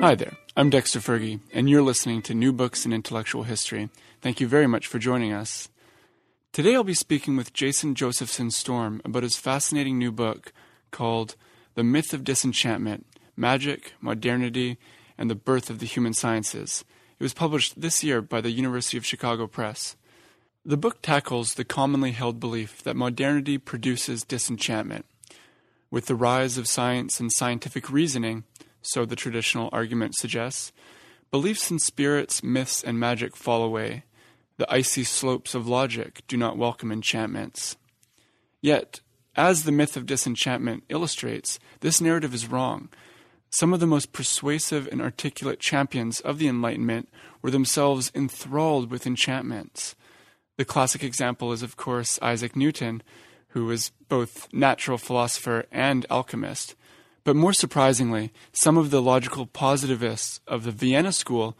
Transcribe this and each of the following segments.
Hi there, I'm Dexter Fergie, and you're listening to New Books in Intellectual History. Thank you very much for joining us. Today I'll be speaking with Jason Josephson Storm about his fascinating new book called The Myth of Disenchantment Magic, Modernity, and the Birth of the Human Sciences. It was published this year by the University of Chicago Press. The book tackles the commonly held belief that modernity produces disenchantment. With the rise of science and scientific reasoning, so the traditional argument suggests, beliefs in spirits, myths, and magic fall away. The icy slopes of logic do not welcome enchantments. Yet, as the myth of disenchantment illustrates, this narrative is wrong. Some of the most persuasive and articulate champions of the Enlightenment were themselves enthralled with enchantments. The classic example is, of course, Isaac Newton, who was both natural philosopher and alchemist. But more surprisingly, some of the logical positivists of the Vienna school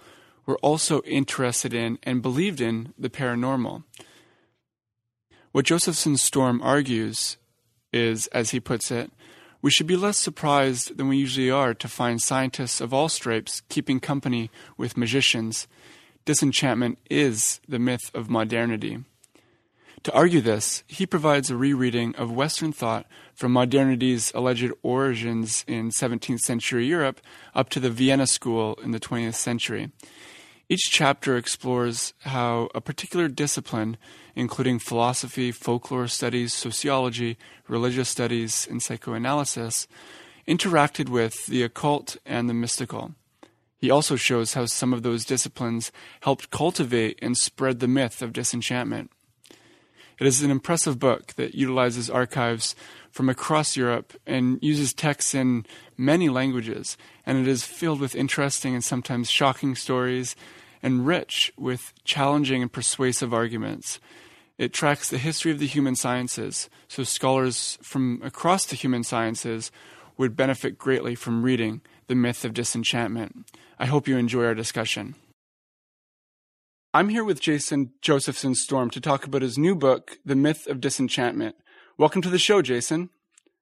were also interested in and believed in the paranormal. What Josephson Storm argues is, as he puts it, we should be less surprised than we usually are to find scientists of all stripes keeping company with magicians. Disenchantment is the myth of modernity. To argue this, he provides a rereading of Western thought from modernity's alleged origins in 17th century Europe up to the Vienna School in the 20th century. Each chapter explores how a particular discipline, including philosophy, folklore studies, sociology, religious studies, and psychoanalysis, interacted with the occult and the mystical. He also shows how some of those disciplines helped cultivate and spread the myth of disenchantment. It is an impressive book that utilizes archives from across Europe and uses texts in many languages, and it is filled with interesting and sometimes shocking stories and rich with challenging and persuasive arguments. It tracks the history of the human sciences, so scholars from across the human sciences would benefit greatly from reading The Myth of Disenchantment. I hope you enjoy our discussion. I'm here with Jason Josephson Storm to talk about his new book, The Myth of Disenchantment. Welcome to the show, Jason.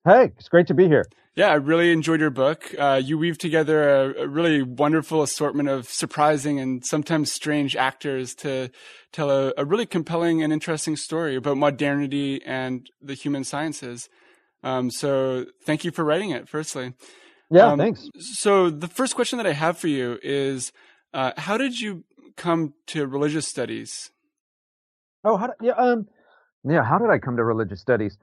Hey, it's great to be here. Yeah, I really enjoyed your book. Uh, you weave together a, a, really wonderful assortment of surprising and sometimes strange actors to tell a, a, really compelling and interesting story about modernity and the human sciences. Um, so, thank you for writing it, firstly. Yeah, um, thanks. So, the first question that I have for you is uh, how did you come to religious studies? Oh, how yeah, um, yeah. How did I come to religious studies?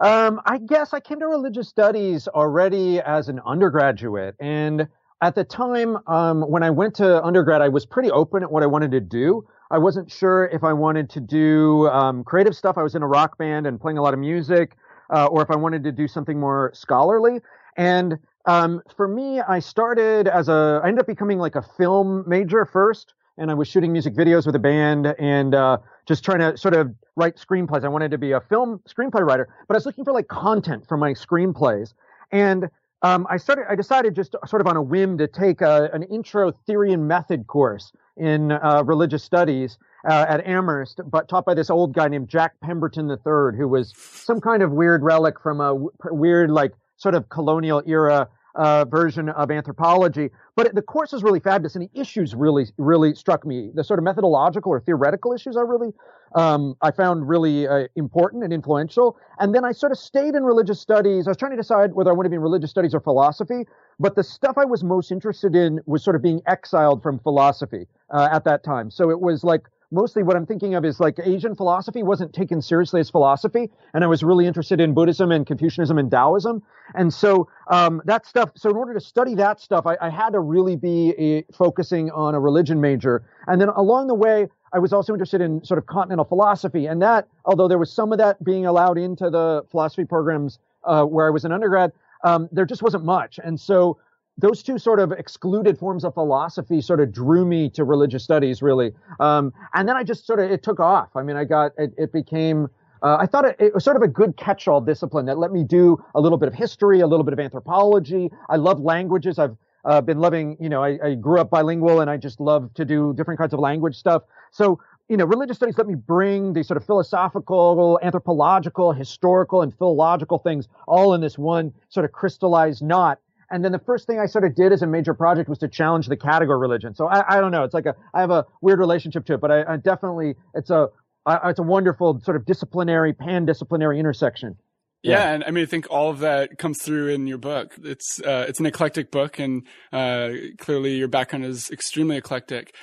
Um, I guess I came to religious studies already as an undergraduate, and at the time um, when I went to undergrad, I was pretty open at what I wanted to do. I wasn't sure if I wanted to do um, creative stuff. I was in a rock band and playing a lot of music, uh, or if I wanted to do something more scholarly. And um, for me, I started as a, I ended up becoming like a film major first and I was shooting music videos with a band and uh, just trying to sort of write screenplays. I wanted to be a film screenplay writer, but I was looking for like content for my screenplays. And um, I started. I decided just sort of on a whim to take a, an intro theory and method course in uh, religious studies uh, at Amherst, but taught by this old guy named Jack Pemberton III, who was some kind of weird relic from a w- weird like sort of colonial era uh, version of anthropology. But the course is really fabulous, and the issues really, really struck me. The sort of methodological or theoretical issues are really, um, I found really uh, important and influential. And then I sort of stayed in religious studies. I was trying to decide whether I wanted to be in religious studies or philosophy. But the stuff I was most interested in was sort of being exiled from philosophy uh, at that time. So it was like mostly what I'm thinking of is like Asian philosophy wasn't taken seriously as philosophy, and I was really interested in Buddhism and Confucianism and Taoism, and so um, that stuff. So in order to study that stuff, I, I had to really be a, focusing on a religion major, and then along the way. I was also interested in sort of continental philosophy, and that, although there was some of that being allowed into the philosophy programs uh, where I was an undergrad, um, there just wasn't much. And so those two sort of excluded forms of philosophy sort of drew me to religious studies really. Um, and then i just sort of it took off. I mean i got it, it became uh, i thought it, it, was sort of a good catch-all discipline that let me do a little bit of history a little bit of anthropology. I love languages. I've uh, been loving you know I, I grew up bilingual and i just love to do different kinds of language stuff. So you know, religious studies let me bring these sort of philosophical, anthropological, historical, and philological things all in this one sort of crystallized knot and then the first thing I sort of did as a major project was to challenge the category religion. So I, I don't know. It's like a, I have a weird relationship to it, but I, I definitely, it's a, I, it's a wonderful sort of disciplinary, pan-disciplinary intersection. Yeah. yeah. and I mean, I think all of that comes through in your book. It's uh, it's an eclectic book, and uh, clearly your background is extremely eclectic.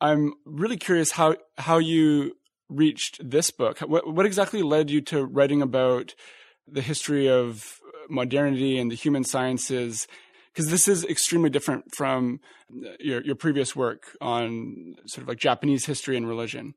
I'm really curious how how you reached this book. What what exactly led you to writing about the history of modernity and the human sciences because this is extremely different from your your previous work on sort of like Japanese history and religion.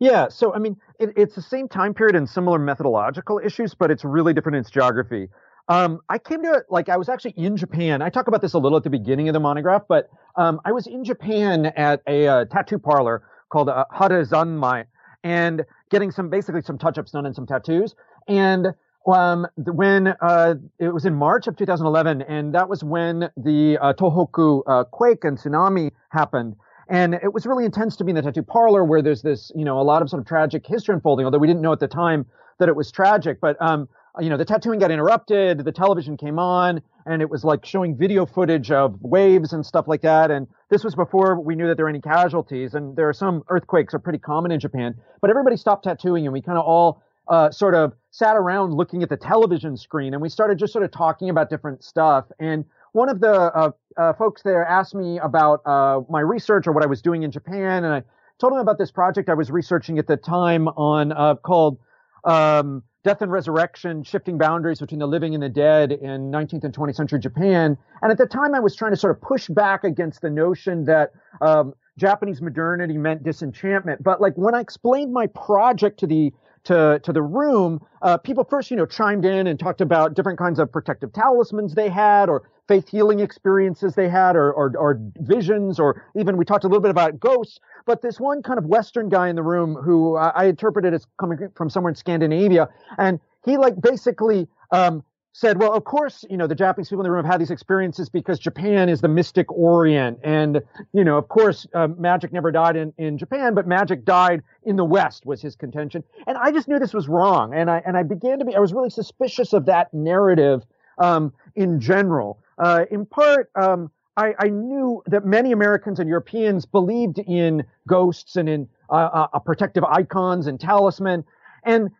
Yeah, so I mean, it, it's the same time period and similar methodological issues, but it's really different in its geography. Um, I came to it like I was actually in Japan. I talk about this a little at the beginning of the monograph, but um, I was in Japan at a uh, tattoo parlor called uh, Hara Zanmai and getting some basically some touch ups done and some tattoos. And um, when uh, it was in March of 2011, and that was when the uh, Tohoku uh, quake and tsunami happened. And it was really intense to be in the tattoo parlor where there's this, you know, a lot of sort of tragic history unfolding, although we didn't know at the time that it was tragic. But, um, you know, the tattooing got interrupted, the television came on, and it was like showing video footage of waves and stuff like that. And this was before we knew that there were any casualties. And there are some earthquakes are pretty common in Japan, but everybody stopped tattooing and we kind of all uh, sort of sat around looking at the television screen and we started just sort of talking about different stuff. And one of the uh, uh, folks there asked me about uh, my research or what I was doing in Japan, and I told him about this project I was researching at the time on uh, called um, Death and Resurrection: Shifting Boundaries Between the Living and the Dead in 19th and 20th Century Japan. And at the time, I was trying to sort of push back against the notion that um, Japanese modernity meant disenchantment. But like when I explained my project to the to to the room, uh, people first, you know, chimed in and talked about different kinds of protective talismans they had, or faith healing experiences they had, or, or or visions, or even we talked a little bit about ghosts. But this one kind of Western guy in the room, who I, I interpreted as coming from somewhere in Scandinavia, and he like basically um, said, well, of course, you know, the Japanese people in the room have had these experiences because Japan is the mystic Orient. And, you know, of course, uh, magic never died in, in Japan, but magic died in the West was his contention. And I just knew this was wrong. And I, and I began to be, I was really suspicious of that narrative, um, in general. Uh, in part, um, I, I, knew that many Americans and Europeans believed in ghosts and in uh, uh, protective icons and talisman. And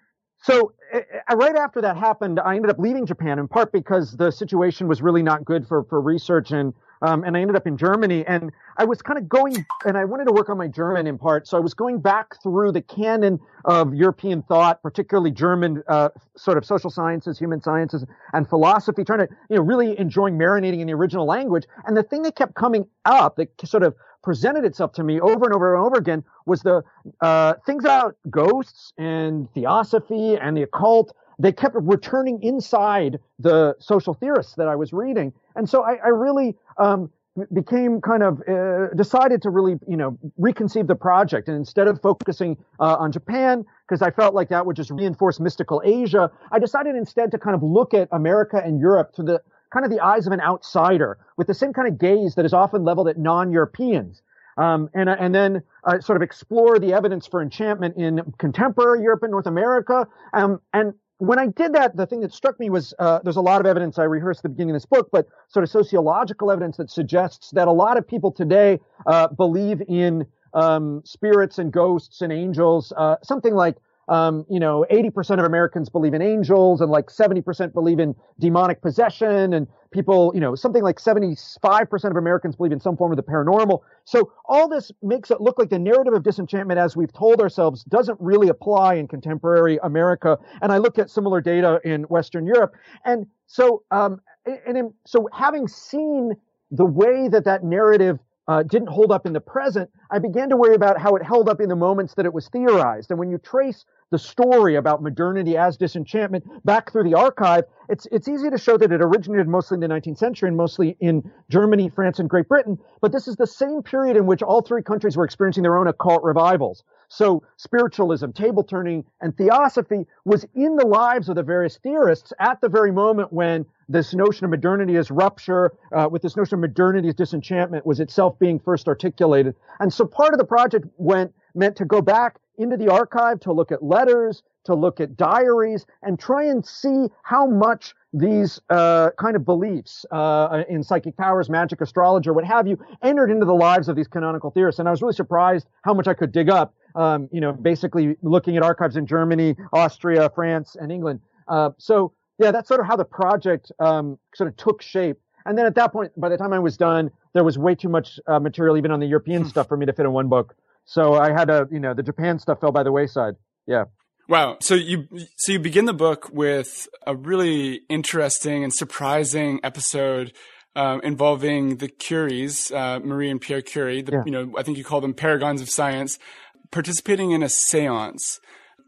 so uh, right after that happened, I ended up leaving Japan in part because the situation was really not good for, for research and um, and I ended up in Germany and I was kind of going and I wanted to work on my German in part. So I was going back through the canon of European thought, particularly German uh, sort of social sciences, human sciences, and philosophy, trying to you know really enjoying marinating in the original language. And the thing that kept coming up that sort of presented itself to me over and over and over again was the uh, things about ghosts and theosophy and the occult. They kept returning inside the social theorists that I was reading, and so I, I really um, became kind of uh, decided to really you know reconceive the project, and instead of focusing uh, on Japan because I felt like that would just reinforce mystical Asia, I decided instead to kind of look at America and Europe through the kind of the eyes of an outsider with the same kind of gaze that is often leveled at non-Europeans. Um, and, uh, and then uh, sort of explore the evidence for enchantment in contemporary Europe and North America. Um, and when I did that, the thing that struck me was uh, there's a lot of evidence I rehearsed at the beginning of this book, but sort of sociological evidence that suggests that a lot of people today uh, believe in um, spirits and ghosts and angels. Uh, something like um, you know, 80% of Americans believe in angels and like 70% believe in demonic possession and people, you know, something like 75% of Americans believe in some form of the paranormal. So all this makes it look like the narrative of disenchantment, as we've told ourselves, doesn't really apply in contemporary America. And I look at similar data in Western Europe. And so, um, and in, so having seen the way that that narrative uh, didn't hold up in the present, I began to worry about how it held up in the moments that it was theorized. And when you trace the story about modernity as disenchantment back through the archive, it's it's easy to show that it originated mostly in the 19th century and mostly in Germany, France, and Great Britain. But this is the same period in which all three countries were experiencing their own occult revivals. So spiritualism, table turning, and theosophy was in the lives of the various theorists at the very moment when this notion of modernity as rupture, uh, with this notion of modernity as disenchantment, was itself being first articulated. And so part of the project went meant to go back into the archive to look at letters, to look at diaries, and try and see how much these uh, kind of beliefs uh, in psychic powers, magic, astrology, or what have you, entered into the lives of these canonical theorists. And I was really surprised how much I could dig up. Um, you know, basically looking at archives in Germany, Austria, France, and England. Uh, so yeah, that's sort of how the project um, sort of took shape. And then at that point, by the time I was done, there was way too much uh, material even on the European stuff for me to fit in one book. So I had to, you know, the Japan stuff fell by the wayside. Yeah. Wow. So you so you begin the book with a really interesting and surprising episode um, involving the Curies, uh, Marie and Pierre Curie. The, yeah. You know, I think you call them paragons of science, participating in a séance.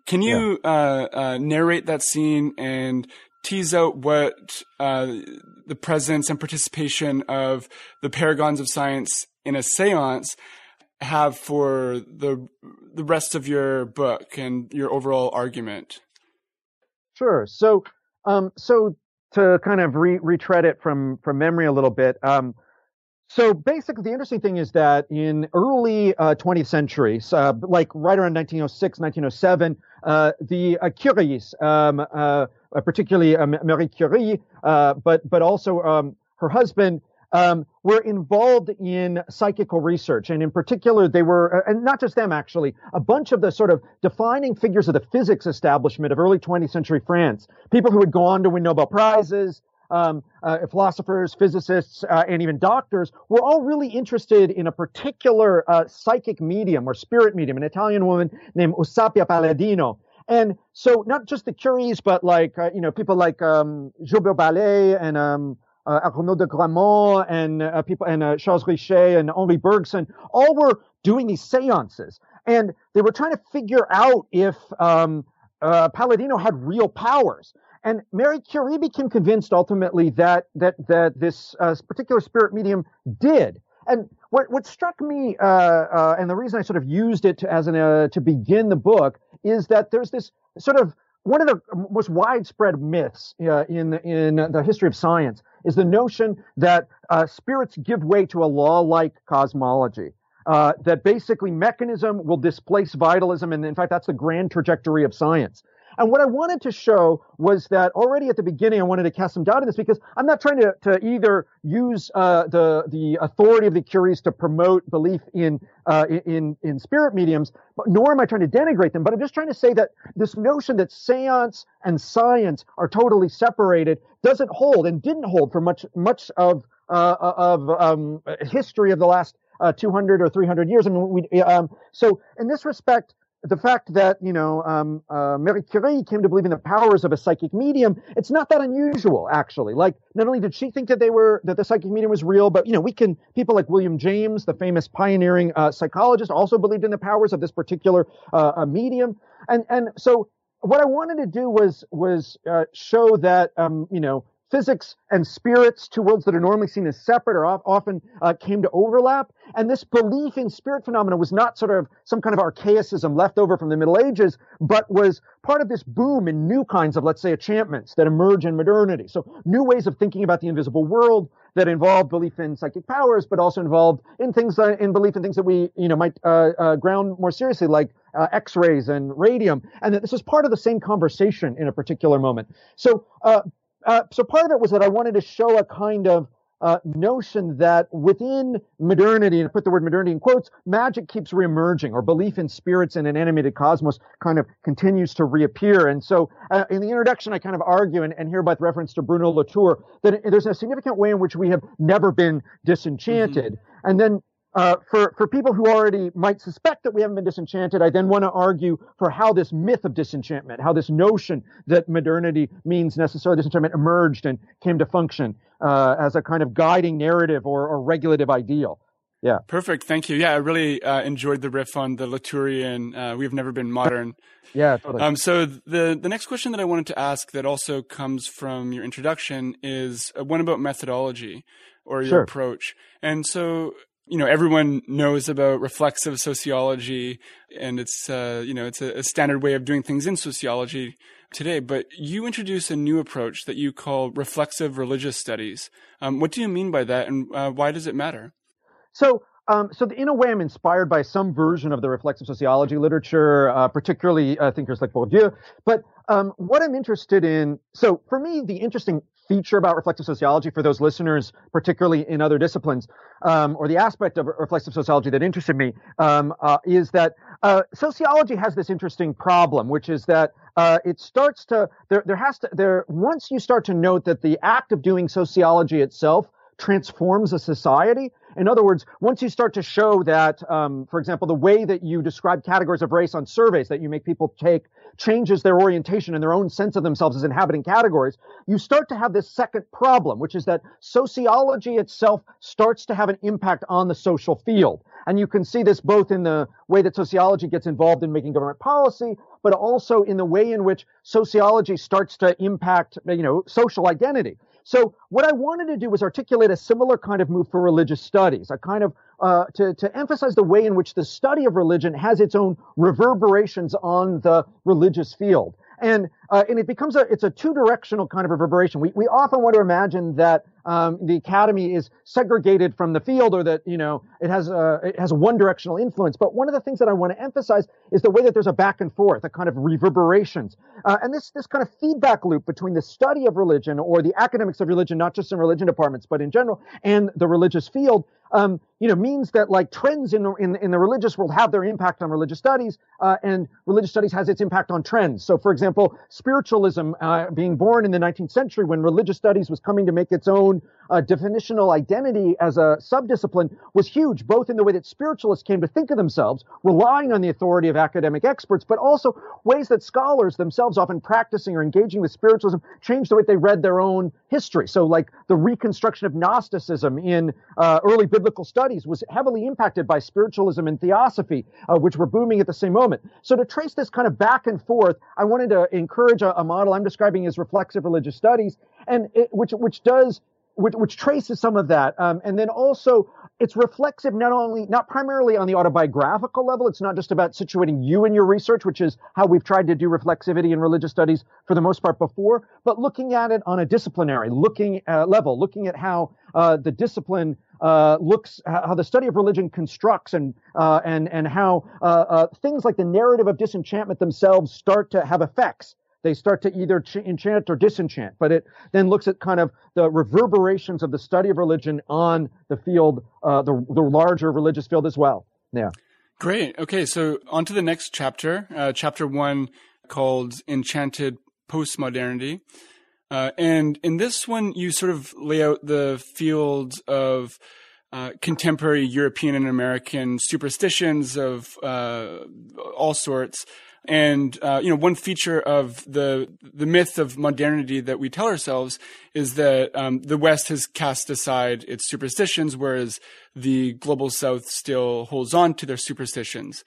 Can you yeah. uh, uh, narrate that scene and tease out what uh, the presence and participation of the paragons of science in a séance have for the the rest of your book and your overall argument? Sure. So, um, so to kind of re- retread it from from memory a little bit. Um, so basically, the interesting thing is that in early uh, 20th century, uh, like right around 1906, 1907, uh, the uh, Curies, um, uh, uh, particularly Marie Curie, but but also um, her husband, um, were involved in psychical research. And in particular, they were, uh, and not just them actually, a bunch of the sort of defining figures of the physics establishment of early 20th century France. People who had gone on to win Nobel Prizes, um, uh, philosophers, physicists, uh, and even doctors were all really interested in a particular uh, psychic medium or spirit medium, an Italian woman named Eusapia Palladino. And so not just the Curies, but like, uh, you know, people like um, Gilbert Ballet and um, uh, Arnaud de Gramont and uh, people and uh, Charles Richet and Henri Bergson all were doing these seances, and they were trying to figure out if um, uh, Palladino had real powers. And Mary Curie became convinced ultimately that that that this uh, particular spirit medium did. And what what struck me, uh, and the reason I sort of used it to, as an to begin the book is that there's this sort of one of the most widespread myths uh, in in the history of science is the notion that uh, spirits give way to a law-like cosmology. Uh, that basically mechanism will displace vitalism, and in fact, that's the grand trajectory of science. And what I wanted to show was that already at the beginning, I wanted to cast some doubt in this because I'm not trying to, to either use uh, the the authority of the Curies to promote belief in uh, in in spirit mediums, but, nor am I trying to denigrate them. But I'm just trying to say that this notion that seance and science are totally separated doesn't hold and didn't hold for much much of uh, of um, history of the last uh, 200 or 300 years. I mean, we, um, so in this respect, the fact that you know um, uh, Marie Curie came to believe in the powers of a psychic medium, it's not that unusual actually. Like not only did she think that they were that the psychic medium was real, but you know we can people like William James, the famous pioneering uh, psychologist, also believed in the powers of this particular uh, medium. And and so what I wanted to do was was uh, show that um, you know physics and spirits, two worlds that are normally seen as separate or often uh, came to overlap. And this belief in spirit phenomena was not sort of some kind of archaicism left over from the Middle Ages, but was part of this boom in new kinds of, let's say, enchantments that emerge in modernity. So new ways of thinking about the invisible world that involved belief in psychic powers, but also involved in things, uh, in belief in things that we, you know, might uh, uh ground more seriously, like uh, X-rays and radium, and that this was part of the same conversation in a particular moment. So, uh, so part of it was that I wanted to show a kind of uh, notion that within modernity, and I put the word modernity in quotes, magic keeps reemerging, or belief in spirits in an animated cosmos kind of continues to reappear. And so, uh, in the introduction, I kind of argue, and, and here by reference to Bruno Latour, that there's a significant way in which we have never been disenchanted. Mm-hmm. And then uh, for, for people who already might suspect that we haven't been disenchanted, I then want to argue for how this myth of disenchantment, how this notion that modernity means necessarily disenchantment emerged and came to function uh, as a kind of guiding narrative or, or regulative ideal. Yeah. Perfect. Thank you. Yeah, I really uh, enjoyed the riff on the Latourian. Uh, we've never been modern. yeah, totally. Um, so the the next question that I wanted to ask that also comes from your introduction is uh, one about methodology or your sure. approach. And so you know everyone knows about reflexive sociology and it's uh, you know it's a, a, standard way of doing things in sociology today. But you introduce a new approach that you call reflexive religious studies. Um, what do you mean by that and uh, why does it matter? So um, so in a way, I'm inspired by some version of the reflexive sociology literature, uh, particularly thinkers like Bourdieu. But um, what I'm interested in, so for me, the interesting feature about reflective sociology for those listeners, particularly in other disciplines, um, or the aspect of reflexive sociology that interested me, um, uh, is that uh, sociology has this interesting problem, which is that uh, it starts to there. There has to there once you start to note that the act of doing sociology itself transforms a society. In other words, once you start to show that, um, for example, the way that you describe categories of race on surveys that you make people take changes their orientation and their own sense of themselves as inhabiting categories, you start to have this second problem, which is that sociology itself starts to have an impact on the social field. And you can see this both in the way that sociology gets involved in making government policy, but also in the way in which sociology starts to impact, you know, social identity. So what I wanted to do was articulate a similar kind of move for religious studies, a kind of uh, to, to emphasize the way in which the study of religion has its own reverberations on the religious field. And, uh, and it becomes a, it's a two directional kind of reverberation. We, we often want to imagine that um, the academy is segregated from the field or that, you know, it has a, it has a one directional influence. But one of the things that I want to emphasize is the way that there's a back and forth, a kind of reverberations. Uh, and this, this kind of feedback loop between the study of religion or the academics of religion, not just in religion departments, but in general, and the religious field, um, you know, means that like trends in the, in, in the religious world have their impact on religious studies, uh, and religious studies has its impact on trends. So, for example, spiritualism uh, being born in the 19th century when religious studies was coming to make its own uh, definitional identity as a subdiscipline was huge, both in the way that spiritualists came to think of themselves, relying on the authority of academic experts, but also ways that scholars themselves, often practicing or engaging with spiritualism, changed the way they read their own history. So, like the reconstruction of Gnosticism in uh, early biblical studies was heavily impacted by spiritualism and theosophy, uh, which were booming at the same moment. So, to trace this kind of back and forth, I wanted to encourage a, a model I'm describing as reflexive religious studies, and it, which which does which, which traces some of that. Um, and then also it's reflexive not only, not primarily on the autobiographical level. It's not just about situating you in your research, which is how we've tried to do reflexivity in religious studies for the most part before, but looking at it on a disciplinary looking uh, level, looking at how uh, the discipline uh, looks how the study of religion constructs and uh, and and how uh, uh, things like the narrative of disenchantment themselves start to have effects they start to either ch- enchant or disenchant. But it then looks at kind of the reverberations of the study of religion on the field, uh, the, the larger religious field as well. Yeah. Great. Okay. So on to the next chapter, uh, chapter one called Enchanted Postmodernity. Uh, and in this one, you sort of lay out the field of uh, contemporary European and American superstitions of uh, all sorts, and uh, you know, one feature of the the myth of modernity that we tell ourselves is that um, the West has cast aside its superstitions, whereas the global South still holds on to their superstitions.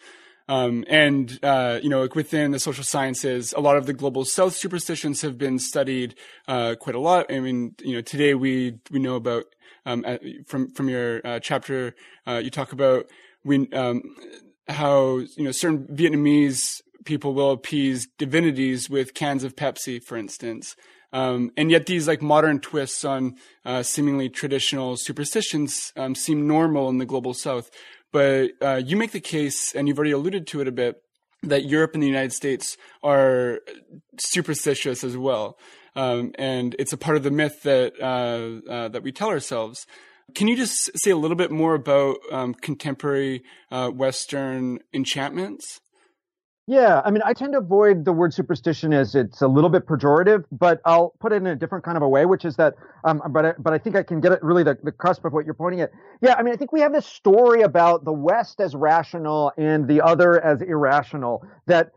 Um, and uh, you know, like within the social sciences, a lot of the global South superstitions have been studied uh, quite a lot. I mean, you know, today we we know about um, from from your uh, chapter, uh, you talk about we um, how you know certain Vietnamese people will appease divinities with cans of Pepsi, for instance. Um, and yet these like modern twists on uh, seemingly traditional superstitions um, seem normal in the global south. But uh, you make the case, and you've already alluded to it a bit, that Europe and the United States are superstitious as well. Um, and it's a part of the myth that uh, uh that we tell ourselves. Can you just say a little bit more about um, contemporary uh, Western enchantments? Yeah, I mean, I tend to avoid the word superstition as it's a little bit pejorative, but I'll put it in a different kind of a way, which is that, um, but I, but I think I can get it really the, the cusp of what you're pointing at. Yeah, I mean, I think we have this story about the West as rational and the other as irrational that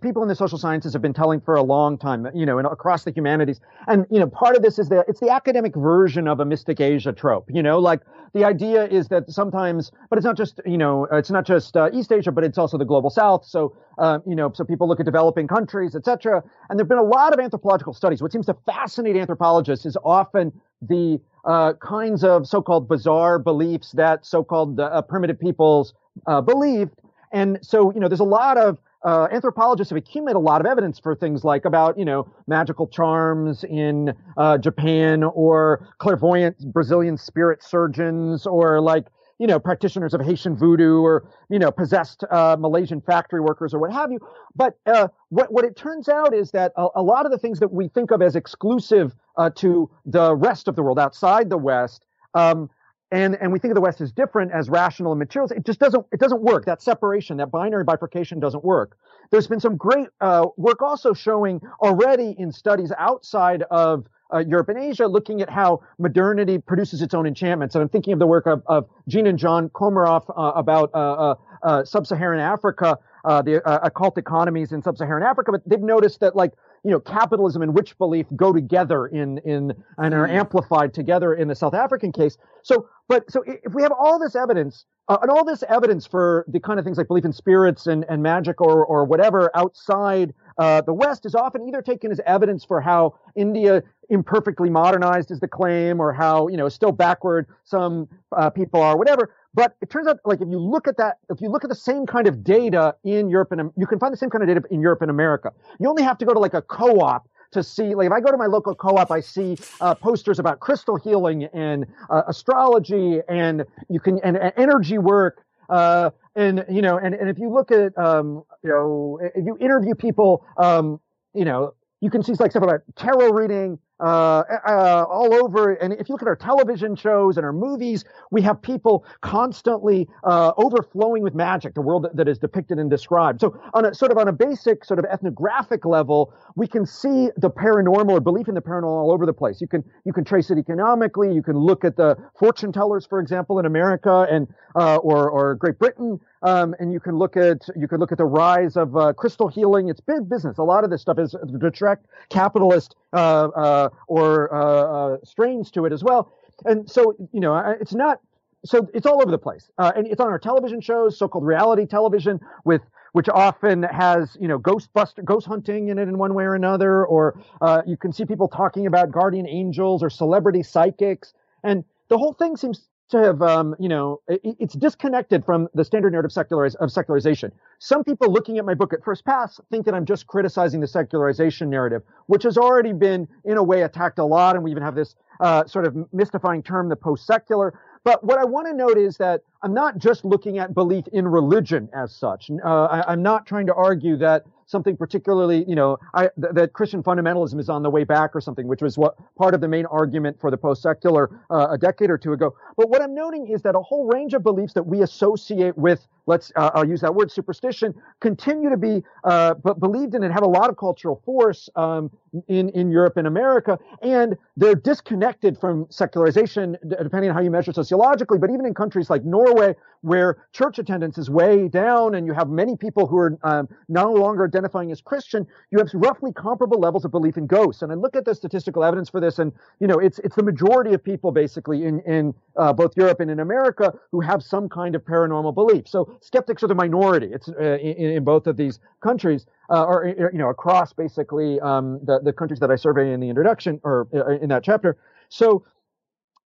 people in the social sciences have been telling for a long time, you know, and across the humanities. And, you know, part of this is that it's the academic version of a mystic Asia trope, you know, like the idea is that sometimes, but it's not just, you know, it's not just uh, East Asia, but it's also the global South. So, uh, you know, so people look at developing countries, etc. And there've been a lot of anthropological studies. What seems to fascinate anthropologists is often the uh, kinds of so-called bizarre beliefs that so-called uh, primitive peoples uh, believed. And so, you know, there's a lot of uh, anthropologists have accumulated a lot of evidence for things like about, you know, magical charms in uh, Japan or clairvoyant Brazilian spirit surgeons or like, you know, practitioners of Haitian voodoo or, you know, possessed uh, Malaysian factory workers or what have you. But uh, what, what it turns out is that a, a, lot of the things that we think of as exclusive uh, to the rest of the world outside the West um, and and we think of the West as different as rational and materials. It just doesn't it doesn't work. That separation, that binary bifurcation, doesn't work. There's been some great uh, work also showing already in studies outside of uh, Europe and Asia, looking at how modernity produces its own enchantments. And I'm thinking of the work of, of Jean and John Comaroff uh, about uh, uh, uh, sub-Saharan Africa, the occult economies in sub-Saharan Africa. But they've noticed that like you know, capitalism and witch belief go together in, in, and are mm. amplified together in the South African case. So, but, so if we have all this evidence, uh, and all this evidence for the kind of things like belief in spirits and, and magic or, or whatever outside, uh, the West is often either taken as evidence for how India imperfectly modernized is the claim or how, you know, still backward some uh, people are, whatever. But it turns out, like, if you look at that, if you look at the same kind of data in Europe and you can find the same kind of data in Europe and America. You only have to go to like a co-op to see, like, if I go to my local co-op, I see uh, posters about crystal healing and uh, astrology, and you can and, and energy work. Uh, and you know, and, and if you look at, um, you know, if you interview people, um, you know, you can see like stuff about tarot reading, uh, uh, all over. And if you look at our television shows and our movies, we have people constantly uh, overflowing with magic, the world that, that is depicted and described. So on a sort of on a basic sort of ethnographic level, we can see the paranormal or belief in the paranormal all over the place. You can you can trace it economically. You can look at the fortune tellers, for example, in America and uh, or or Great Britain. Um, and you can look at you can look at the rise of uh, crystal healing. It's big business. A lot of this stuff is direct capitalist uh, uh, or uh, uh, strains to it as well. And so you know, it's not. So it's all over the place, uh, and it's on our television shows, so-called reality television, with which often has you know ghostbuster ghost hunting in it in one way or another, or you can see people talking about guardian angels or celebrity psychics, and the whole thing seems to have, um, you know, it, it's disconnected from the standard narrative of secularization. Some people looking at my book at first pass think that I'm just criticizing the secularization narrative, which has already been, in a way, attacked a lot. And we even have this uh, sort of mystifying term, the post-secular. But what I want to note is that I'm not just looking at belief in religion as such. Uh, I, I'm not trying to argue that something particularly, you know, I, th- that Christian fundamentalism is on the way back or something, which was what part of the main argument for the post-secular uh, a decade or two ago. But what I'm noting is that a whole range of beliefs that we associate with, let's, uh, I'll use that word, superstition, continue to be uh, b- believed in and have a lot of cultural force um, in in Europe and America, and they're disconnected from secularization, depending on how you measure sociologically. But even in countries like Norway, where church attendance is way down, and you have many people who are um, no longer identifying as Christian, you have roughly comparable levels of belief in ghosts. And I look at the statistical evidence for this, and you know, it's it's the majority of people basically in in uh, both Europe and in America who have some kind of paranormal belief. So skeptics are the minority. It's uh, in, in, both of these countries, uh, or you know, across basically um, the the countries that I survey in the introduction or uh, in that chapter. So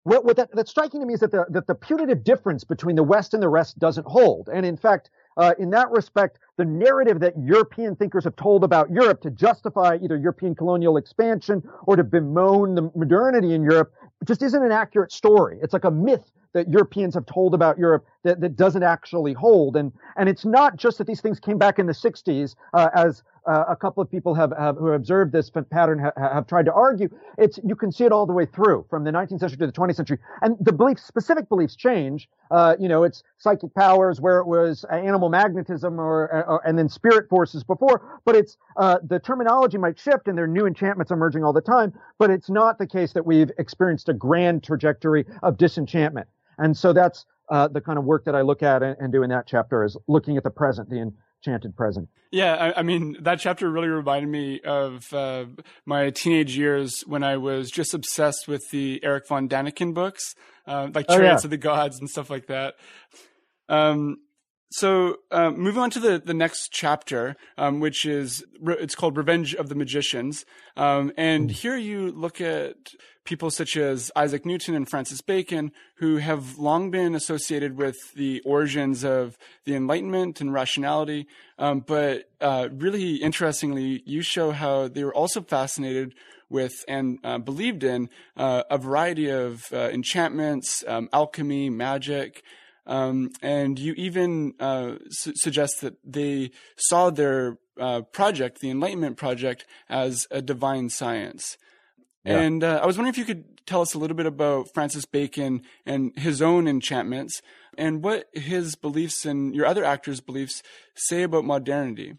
what, what that, that's striking to me is that the, that the putative difference between the West and the rest doesn't hold. And in fact, uh, in that respect, the narrative that European thinkers have told about Europe to justify either European colonial expansion or to bemoan the modernity in Europe just isn't an accurate story. It's like a myth that Europeans have told about Europe that, that doesn't actually hold. And and it's not just that these things came back in the 60s, uh, as uh, a couple of people have, have who observed this pattern ha, have tried to argue. It's you can see it all the way through from the 19th century to the 20th century, and the beliefs, specific beliefs, change. Uh, you know, it's psychic powers where it was animal magnetism or, or and then spirit forces before, but it's uh, the terminology might shift and there are new enchantments emerging all the time. But it's not the case that we've experienced a grand trajectory of disenchantment. And so that's uh, the kind of work that I look at and, and, do in that chapter is looking at the present, the enchanted present. Yeah, I, I mean that chapter really reminded me of uh, my teenage years when I was just obsessed with the Eric von Däniken books, uh, like Chariots oh, yeah. of the Gods and stuff like that. Um, so uh, moving on to the, the next chapter, um, which is it's called Revenge of the Magicians, um, and mm. here you look at people such as Isaac Newton and Francis Bacon, who have long been associated with the origins of the Enlightenment and rationality. Um, but uh, really interestingly, you show how they were also fascinated with and uh, believed in uh, a variety of uh, enchantments, um, alchemy, magic. Um, and you even uh, su- suggest that they saw their uh, project, the Enlightenment project, as a divine science. Yeah. And uh, I was wondering if you could tell us a little bit about Francis Bacon and his own enchantments and what his beliefs and your other actors' beliefs say about modernity.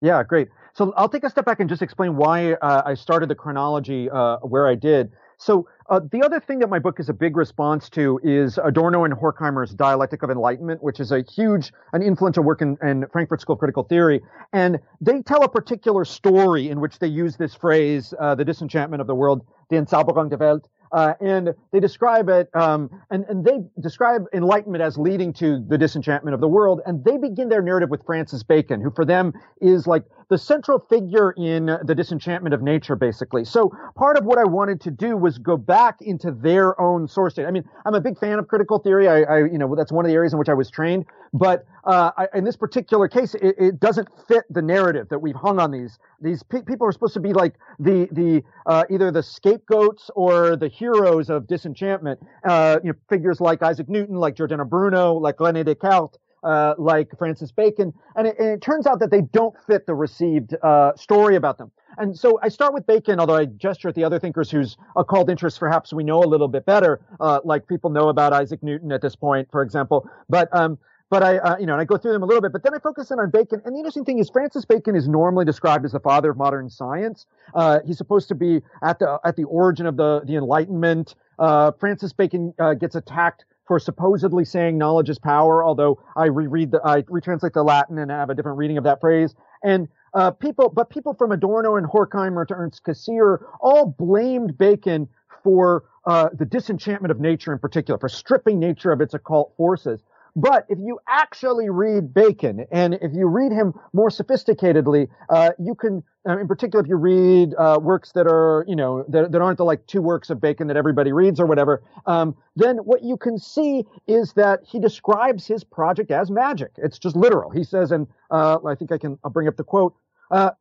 Yeah, great. So I'll take a step back and just explain why uh, I started the chronology uh, where I did. So uh, the other thing that my book is a big response to is Adorno and Horkheimer's Dialectic of Enlightenment, which is a huge, an influential work in, in Frankfurt School of Critical Theory. And they tell a particular story in which they use this phrase, uh, the disenchantment of the world, die Entzauberung der Welt. Uh, and they describe it, um, and, and they describe enlightenment as leading to the disenchantment of the world. And they begin their narrative with Francis Bacon, who for them is like the central figure in the disenchantment of nature, basically. So part of what I wanted to do was go back into their own source data. I mean, I'm a big fan of critical theory. I, I you know, that's one of the areas in which I was trained. But uh, I, in this particular case, it, it, doesn't fit the narrative that we've hung on these. These pe- people are supposed to be like the the uh, either the scapegoats or the heroes of disenchantment. Uh, you know, figures like Isaac Newton, like Giordano Bruno, like René Descartes uh, like Francis Bacon, and it, and it, turns out that they don't fit the received uh, story about them. And so I start with Bacon, although I gesture at the other thinkers whose occult interests perhaps we know a little bit better, uh, like people know about Isaac Newton at this point, for example. But um, but I, uh, you know, and I go through them a little bit, but then I focus in on Bacon. And the interesting thing is, Francis Bacon is normally described as the father of modern science. Uh, he's supposed to be at the at the origin of the the Enlightenment. Uh, Francis Bacon uh, gets attacked for supposedly saying knowledge is power, although I reread the, I retranslate the Latin and have a different reading of that phrase. And uh, people, but people from Adorno and Horkheimer to Ernst Cassirer all blamed Bacon for uh, the disenchantment of nature in particular, for stripping nature of its occult forces. But if you actually read Bacon, and if you read him more sophisticatedly, uh, you can, uh, in particular, if you read uh, works that are, you know, that, that aren't the like two works of Bacon that everybody reads or whatever, um, then what you can see is that he describes his project as magic. It's just literal. He says, and uh, I think I can, I'll bring up the quote. Uh,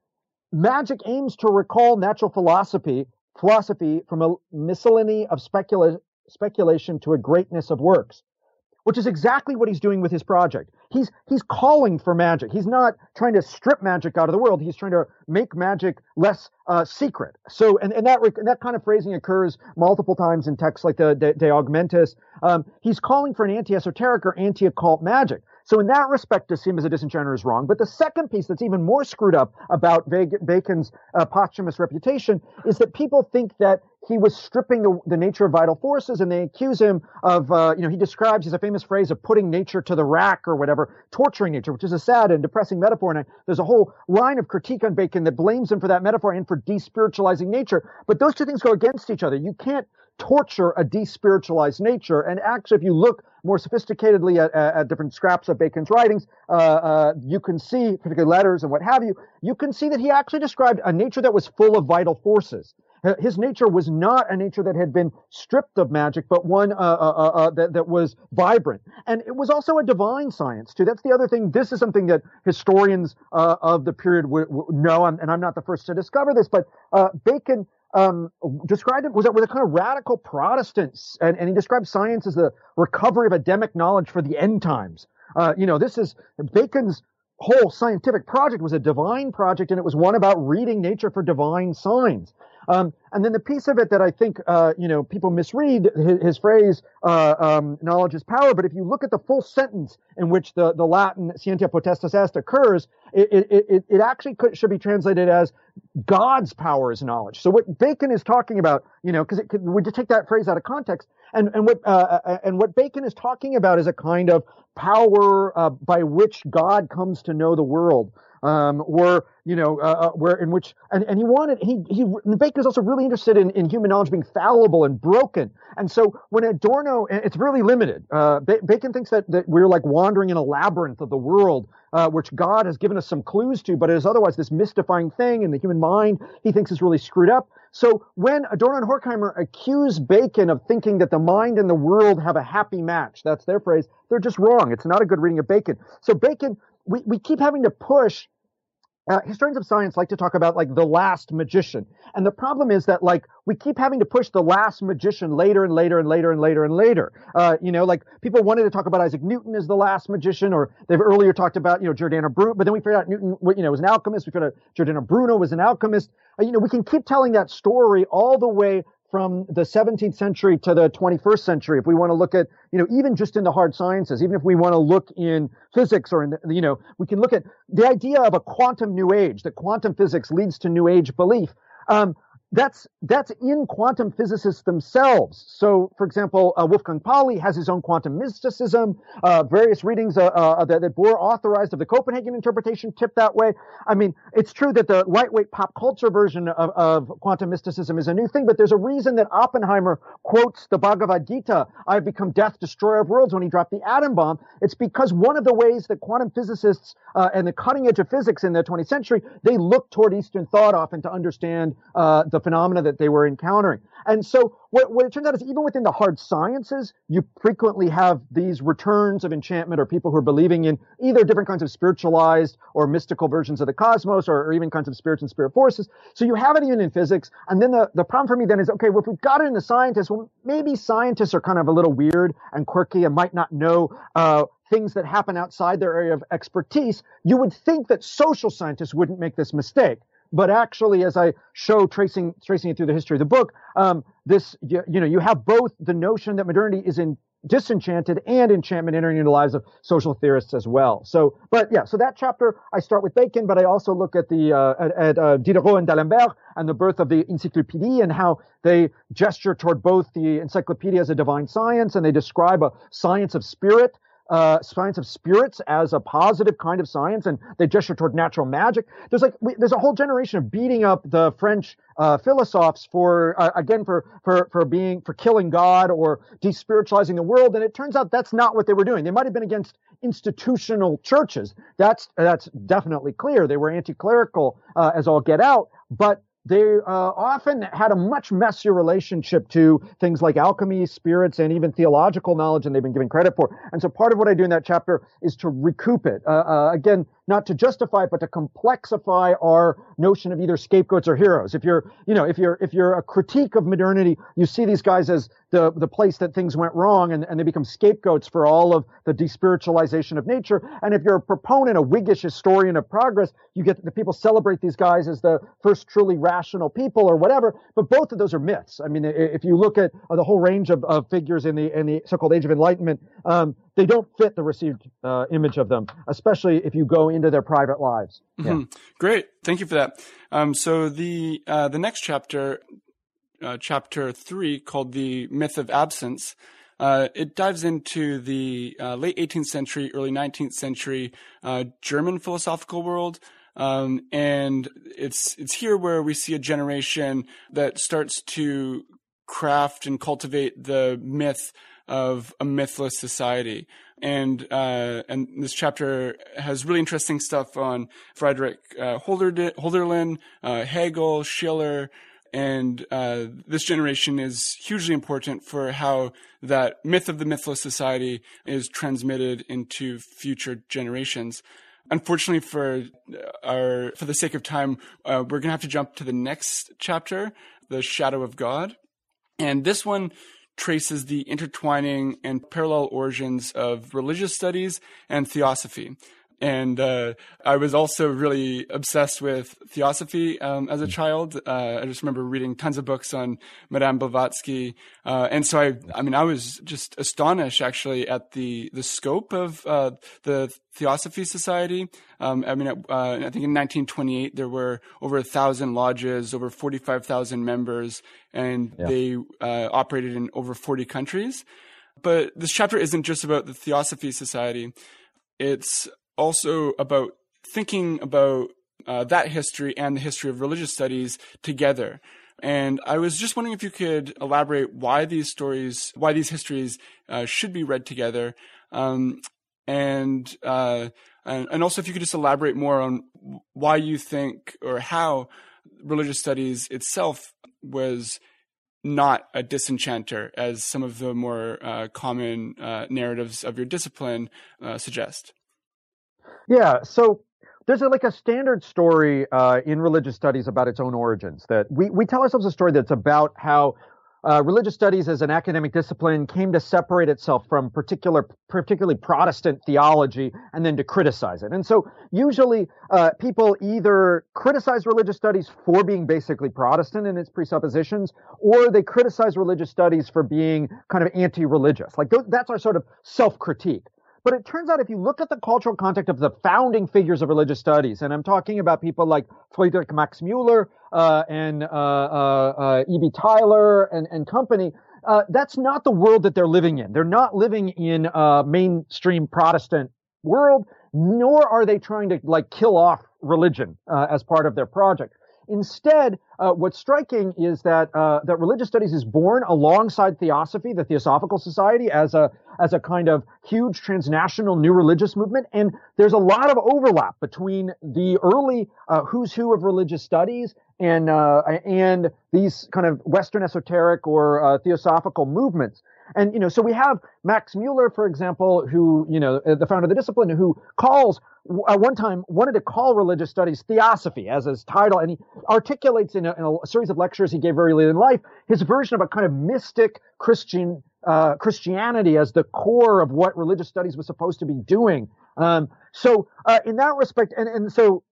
magic aims to recall natural philosophy, philosophy from a miscellany of specula- speculation to a greatness of works which is exactly what he's doing with his project. He's he's calling for magic. He's not trying to strip magic out of the world. He's trying to make magic less uh, secret. So, and, and that and that kind of phrasing occurs multiple times in texts like the De, De Augmentis. Um, he's calling for an anti-esoteric or anti-occult magic. So in that respect, to see him as a disenchanter is wrong. But the second piece that's even more screwed up about Bacon's uh, posthumous reputation is that people think that he was stripping the, the nature of vital forces and they accuse him of, uh, you know, he describes, he's a famous phrase of putting nature to the rack or whatever, torturing nature, which is a sad and depressing metaphor. And there's a whole line of critique on Bacon that blames him for that metaphor and for despiritualizing nature. But those two things go against each other. You can't torture a despiritualized nature. And actually, if you look more sophisticatedly at, at different scraps of Bacon's writings, uh, uh, you can see, particularly letters and what have you, you can see that he actually described a nature that was full of vital forces. His nature was not a nature that had been stripped of magic, but one uh, uh, uh, uh, that, that was vibrant. And it was also a divine science, too. That's the other thing. This is something that historians of the period w- w- know, and I'm not the first to discover this, but Bacon um, described it was was a kind of radical Protestants, and, and he described science as the recovery of Adamic knowledge for the end times. Uh, you know, this is Bacon's whole scientific project was a divine project, and it was one about reading nature for divine signs. Um, and then the piece of it that I think, uh, you know, people misread his, his phrase, uh, um, knowledge is power. But if you look at the full sentence in which the, the Latin scientia potestas est occurs, it, it, it, it actually could, should be translated as God's power is knowledge. So what Bacon is talking about, you know, because we just take that phrase out of context, and and what uh, uh, and what Bacon is talking about is a kind of power uh, by which God comes to know the world um, you know, uh, uh, where in which and, and he wanted he he Bacon is also really interested in, in human knowledge being fallible and broken, and so when Adorno, it's really limited. Uh, Bacon thinks that that we're like wandering in a labyrinth of the world, uh, which God has given us some clues to, but it is otherwise this mystifying thing in the human mind he thinks is really screwed up. So when Adorno and Horkheimer accuse Bacon of thinking that the mind and the world have a happy match, that's their phrase, they're just wrong. It's not a good reading of Bacon. So Bacon we, we keep having to push uh, historians of science like to talk about like the last magician. And the problem is that like we keep having to push the last magician later and later and later and later and later. Uh, you know, like people wanted to talk about Isaac Newton as the last magician, or they've earlier talked about, you know, Giordano Bruno, but then we figured out Newton, you know, was an alchemist. We figured out Giordano Bruno was an alchemist. Uh, you know, we can keep telling that story all the way from the 17th century to the 21st century, if we want to look at, you know, even just in the hard sciences, even if we want to look in physics or in, the, you know, we can look at the idea of a quantum new age, that quantum physics leads to new age belief. Um, that's that's in quantum physicists themselves. So, for example, uh, Wolfgang Pauli has his own quantum mysticism. Uh, various readings uh, uh that, that Bohr authorized of the Copenhagen interpretation tip that way. I mean, it's true that the lightweight pop culture version of, of quantum mysticism is a new thing, but there's a reason that Oppenheimer quotes the Bhagavad Gita, "I've become death, destroyer of worlds," when he dropped the atom bomb. It's because one of the ways that quantum physicists uh, and the cutting edge of physics in the 20th century they look toward Eastern thought often to understand uh, the the phenomena that they were encountering. And so what, what it turns out is even within the hard sciences, you frequently have these returns of enchantment or people who are believing in either different kinds of spiritualized or mystical versions of the cosmos or, or even kinds of spirits and spirit forces. So you have it even in physics. And then the, the problem for me then is, okay, well, if we've got it in the scientists, well, maybe scientists are kind of a little weird and quirky and might not know, uh, things that happen outside their area of expertise, you would think that social scientists wouldn't make this mistake. But actually, as I show tracing tracing it through the history of the book, um, this you, you know you have both the notion that modernity is in disenchanted and enchantment entering into the lives of social theorists as well. So, but yeah, so that chapter I start with Bacon, but I also look at the uh, at, at uh, Diderot and D'Alembert and the birth of the Encyclopédie and how they gesture toward both the encyclopedia as a divine science and they describe a science of spirit uh, science of spirits as a positive kind of science, and they gesture toward natural magic. There's like we, there's a whole generation of beating up the French uh, philosophers for uh, again for for for being for killing God or despiritualizing the world, and it turns out that's not what they were doing. They might have been against institutional churches. That's that's definitely clear. They were anti-clerical uh, as all get out, but they uh, often had a much messier relationship to things like alchemy, spirits, and even theological knowledge and they've been given credit for. And so part of what I do in that chapter is to recoup it. Uh, uh, again, not to justify it, but to complexify our notion of either scapegoats or heroes. If you're, you know, if you're, if you're a critique of modernity, you see these guys as the, the place that things went wrong and, and they become scapegoats for all of the despiritualization of nature. And if you're a proponent, a Whiggish historian of progress, you get the people celebrate these guys as the first truly rational people or whatever. But both of those are myths. I mean, if you look at uh, the whole range of, of figures in the, in the so-called Age of Enlightenment, um, they don't fit the received uh, image of them, especially if you go into their private lives. Mm-hmm. Great, thank you for that. Um, so the uh, the next chapter uh, chapter three called the myth of absence. Uh, it dives into the uh, late 18th century, early 19th century uh, German philosophical world. Um, and it's it's here where we see a generation that starts to craft and cultivate the myth of a mythless society. And uh, and this chapter has really interesting stuff on Frederick uh, Holderlin, uh, Hegel, Schiller, and uh, this generation is hugely important for how that myth of the mythless society is transmitted into future generations. Unfortunately, for our for the sake of time, uh, we're going to have to jump to the next chapter, the Shadow of God, and this one traces the intertwining and parallel origins of religious studies and theosophy and uh, I was also really obsessed with theosophy um, as a child. Uh, I just remember reading tons of books on Madame Blavatsky, uh, and so I, I mean, I was just astonished actually at the the scope of uh, the Theosophy Society. Um, I mean, uh, I think in 1928 there were over a thousand lodges, over 45,000 members, and yeah. they uh, operated in over 40 countries. But this chapter isn't just about the Theosophy Society. It's also about thinking about uh, that history and the history of religious studies together. And I was just wondering if you could elaborate why these stories, why these histories uh, should be read together, um, and, uh, and and also if you could just elaborate more on why you think or how religious studies itself was not a disenchanter, as some of the more uh, common uh, narratives of your discipline uh, suggest. Yeah. So there's a, like a standard story uh, in religious studies about its own origins. That we we tell ourselves a story that's about how uh, religious studies as an academic discipline came to separate itself from particular, particularly Protestant theology and then to criticize it. And so usually uh, people either criticize religious studies for being basically Protestant in its presuppositions, or they criticize religious studies for being kind of anti-religious. Like th- that's our sort of self-critique. But it turns out if you look at the cultural context of the founding figures of religious studies, and I'm talking about people like Friedrich Max Mueller uh, and uh, uh, uh E.B. Tylor and, and company, uh, that's not the world that they're living in. They're not living in a mainstream Protestant world, nor are they trying to like kill off religion uh, as part of their project. Instead, uh, what's striking is that uh, that religious studies is born alongside theosophy, the Theosophical Society, as a as a kind of huge transnational new religious movement, and there's a lot of overlap between the early uh, who's who of religious studies and uh, and these kind of Western esoteric or uh, theosophical movements. And, you know, so we have Max Mueller, for example, who, you know, the founder of the discipline, who calls, at uh, one time wanted to call religious studies theosophy as his title. And he articulates in a, in a series of lectures he gave very late in life his version of a kind of mystic Christian, uh, Christianity as the core of what religious studies was supposed to be doing. Um, so, uh, in that respect, and, and so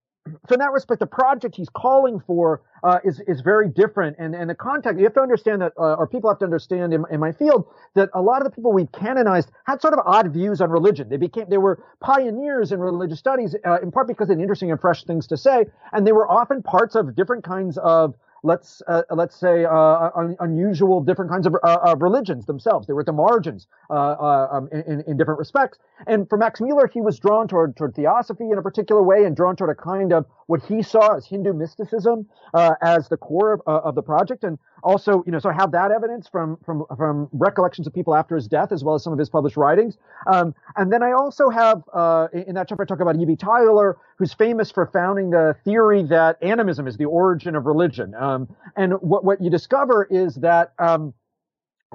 so in that respect, the project he's calling for uh, is is very different, and and the context you have to understand that, uh, or people have to understand in, in my field that a lot of the people we've canonized had sort of odd views on religion. They became they were pioneers in religious studies, uh, in part because they had interesting and fresh things to say, and they were often parts of different kinds of let's uh, let's say uh, un- unusual different kinds of, uh, of, religions themselves. They were at the margins uh, uh, um, in, in, different respects. And for Max Mueller, he was drawn toward toward theosophy in a particular way, and drawn toward a kind of what he saw as Hindu mysticism uh, as the core of, of the project. And also, you know, so I have that evidence from from from recollections of people after his death, as well as some of his published writings. Um, and then I also have uh, in that chapter I talk about E.B. Tylor, who's famous for founding the theory that animism is the origin of religion. Um, and what what you discover is that um,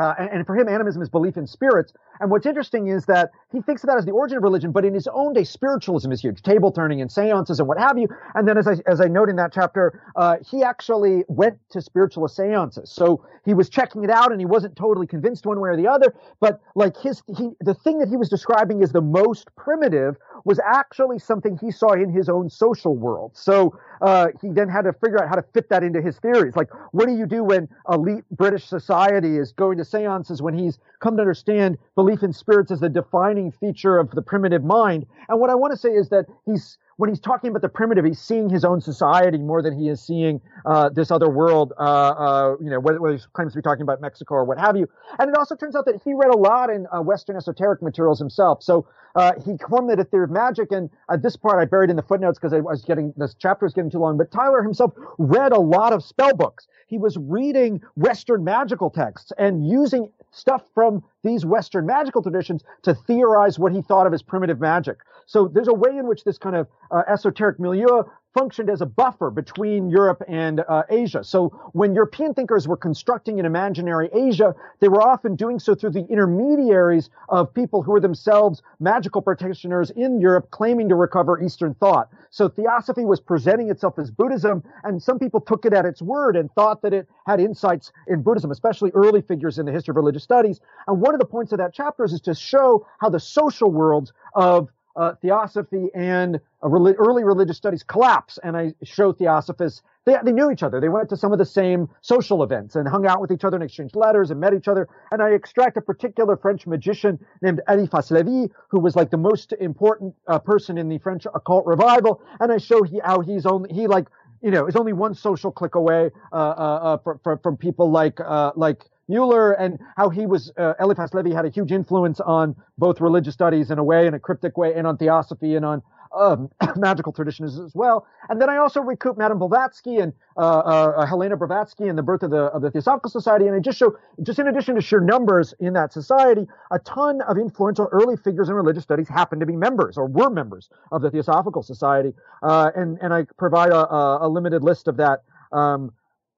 Uh, and, and, for him, animism is belief in spirits. And what's interesting is that he thinks of that as the origin of religion, but in his own day, spiritualism is huge, table turning and seances and what have you. And then, as I as I note in that chapter, uh, he actually went to spiritualist seances. So he was checking it out, and he wasn't totally convinced one way or the other. But like his, he, the thing that he was describing is the most primitive was actually something he saw in his own social world. So uh, he then had to figure out how to fit that into his theories. Like, what do you do when elite British society is going to seances when he's come to understand belief in spirits as the defining feature of the primitive mind? And what I want to say is that he's when he's talking about the primitive, he's seeing his own society more than he is seeing uh, this other world. Uh, uh, you know, whether, whether, he claims to be talking about Mexico or what have you. And it also turns out that he read a lot in uh, Western esoteric materials himself. So uh, he formulated a theory of magic, and this part I buried in the footnotes because I was getting this chapter was getting too long. But Tylor himself read a lot of spell books. He was reading Western magical texts and using stuff from these Western magical traditions to theorize what he thought of as primitive magic. So there's a way in which this kind of uh, esoteric milieu functioned as a buffer between Europe and uh, Asia. So when European thinkers were constructing an imaginary Asia, they were often doing so through the intermediaries of people who were themselves magical practitioners in Europe claiming to recover Eastern thought. So theosophy was presenting itself as Buddhism, and some people took it at its word and thought that it had insights in Buddhism, especially early figures in the history of religious studies. And one of the points of that chapter is to show how the social worlds of uh, theosophy and uh, early religious studies collapse. And I show theosophists, they, they knew each other. They went to some of the same social events and hung out with each other and exchanged letters and met each other. And I extract a particular French magician named Eliphas Levi, who was like the most important uh, person in the French occult revival. And I show he, how he's only, he like, you know, is only one social click away uh, uh, uh from, from people like like Mueller and how he was, uh, Eliphas Levi had a huge influence on both religious studies in a way, in a cryptic way, and on theosophy and on um, magical traditions as well. And then I also recoup Madame Blavatsky and uh, uh, uh, Helena Blavatsky and the birth of the of the Theosophical Society. And I just show, just in addition to sheer numbers in that society, a ton of influential early figures in religious studies happen to be members or were members of the Theosophical Society. Uh, and and I provide a, a, limited list of that. Um,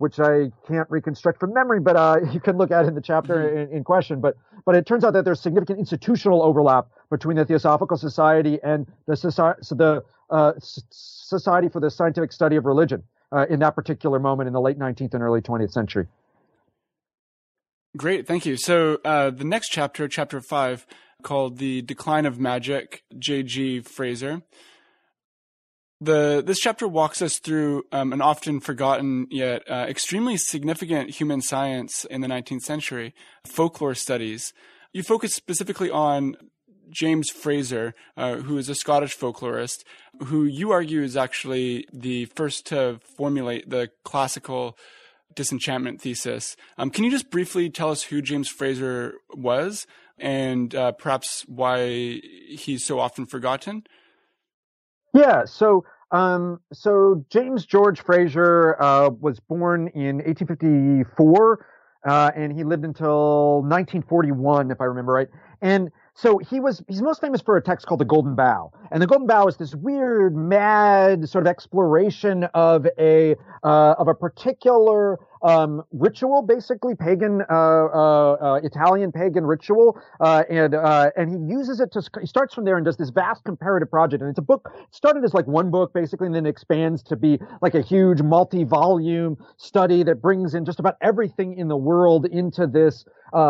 which I can't reconstruct from memory, but uh, you can look at in the chapter mm-hmm. in, in, question. But but it turns out that there's significant institutional overlap between the Theosophical Society and the society, so the uh, Society for the Scientific Study of Religion uh, in that particular moment in the late 19th and early 20th century. Great, thank you. So uh, the next chapter, chapter five, called "The Decline of Magic," J.G. Frazer the this chapter walks us through um, an often forgotten yet uh, extremely significant human science in the 19th century, folklore studies. You focus specifically on James Frazer, uh, who is a Scottish folklorist, who you argue is actually the first to formulate the classical disenchantment thesis. Um, can you just briefly tell us who James Frazer was and uh, perhaps why he's so often forgotten? Yeah, so um, so James George Frazer uh, was born in 1854, uh, and he lived until 1941, if I remember right. And so he was he's most famous for a text called the Golden Bough, and the Golden Bough is this weird, mad sort of exploration of a uh, of a particular um, ritual, basically pagan uh, uh, uh Italian pagan ritual, uh, and uh, and he uses it to he starts from there and does this vast comparative project, and it's a book started as like one book basically, and then expands to be like a huge multi-volume study that brings in just about everything in the world into this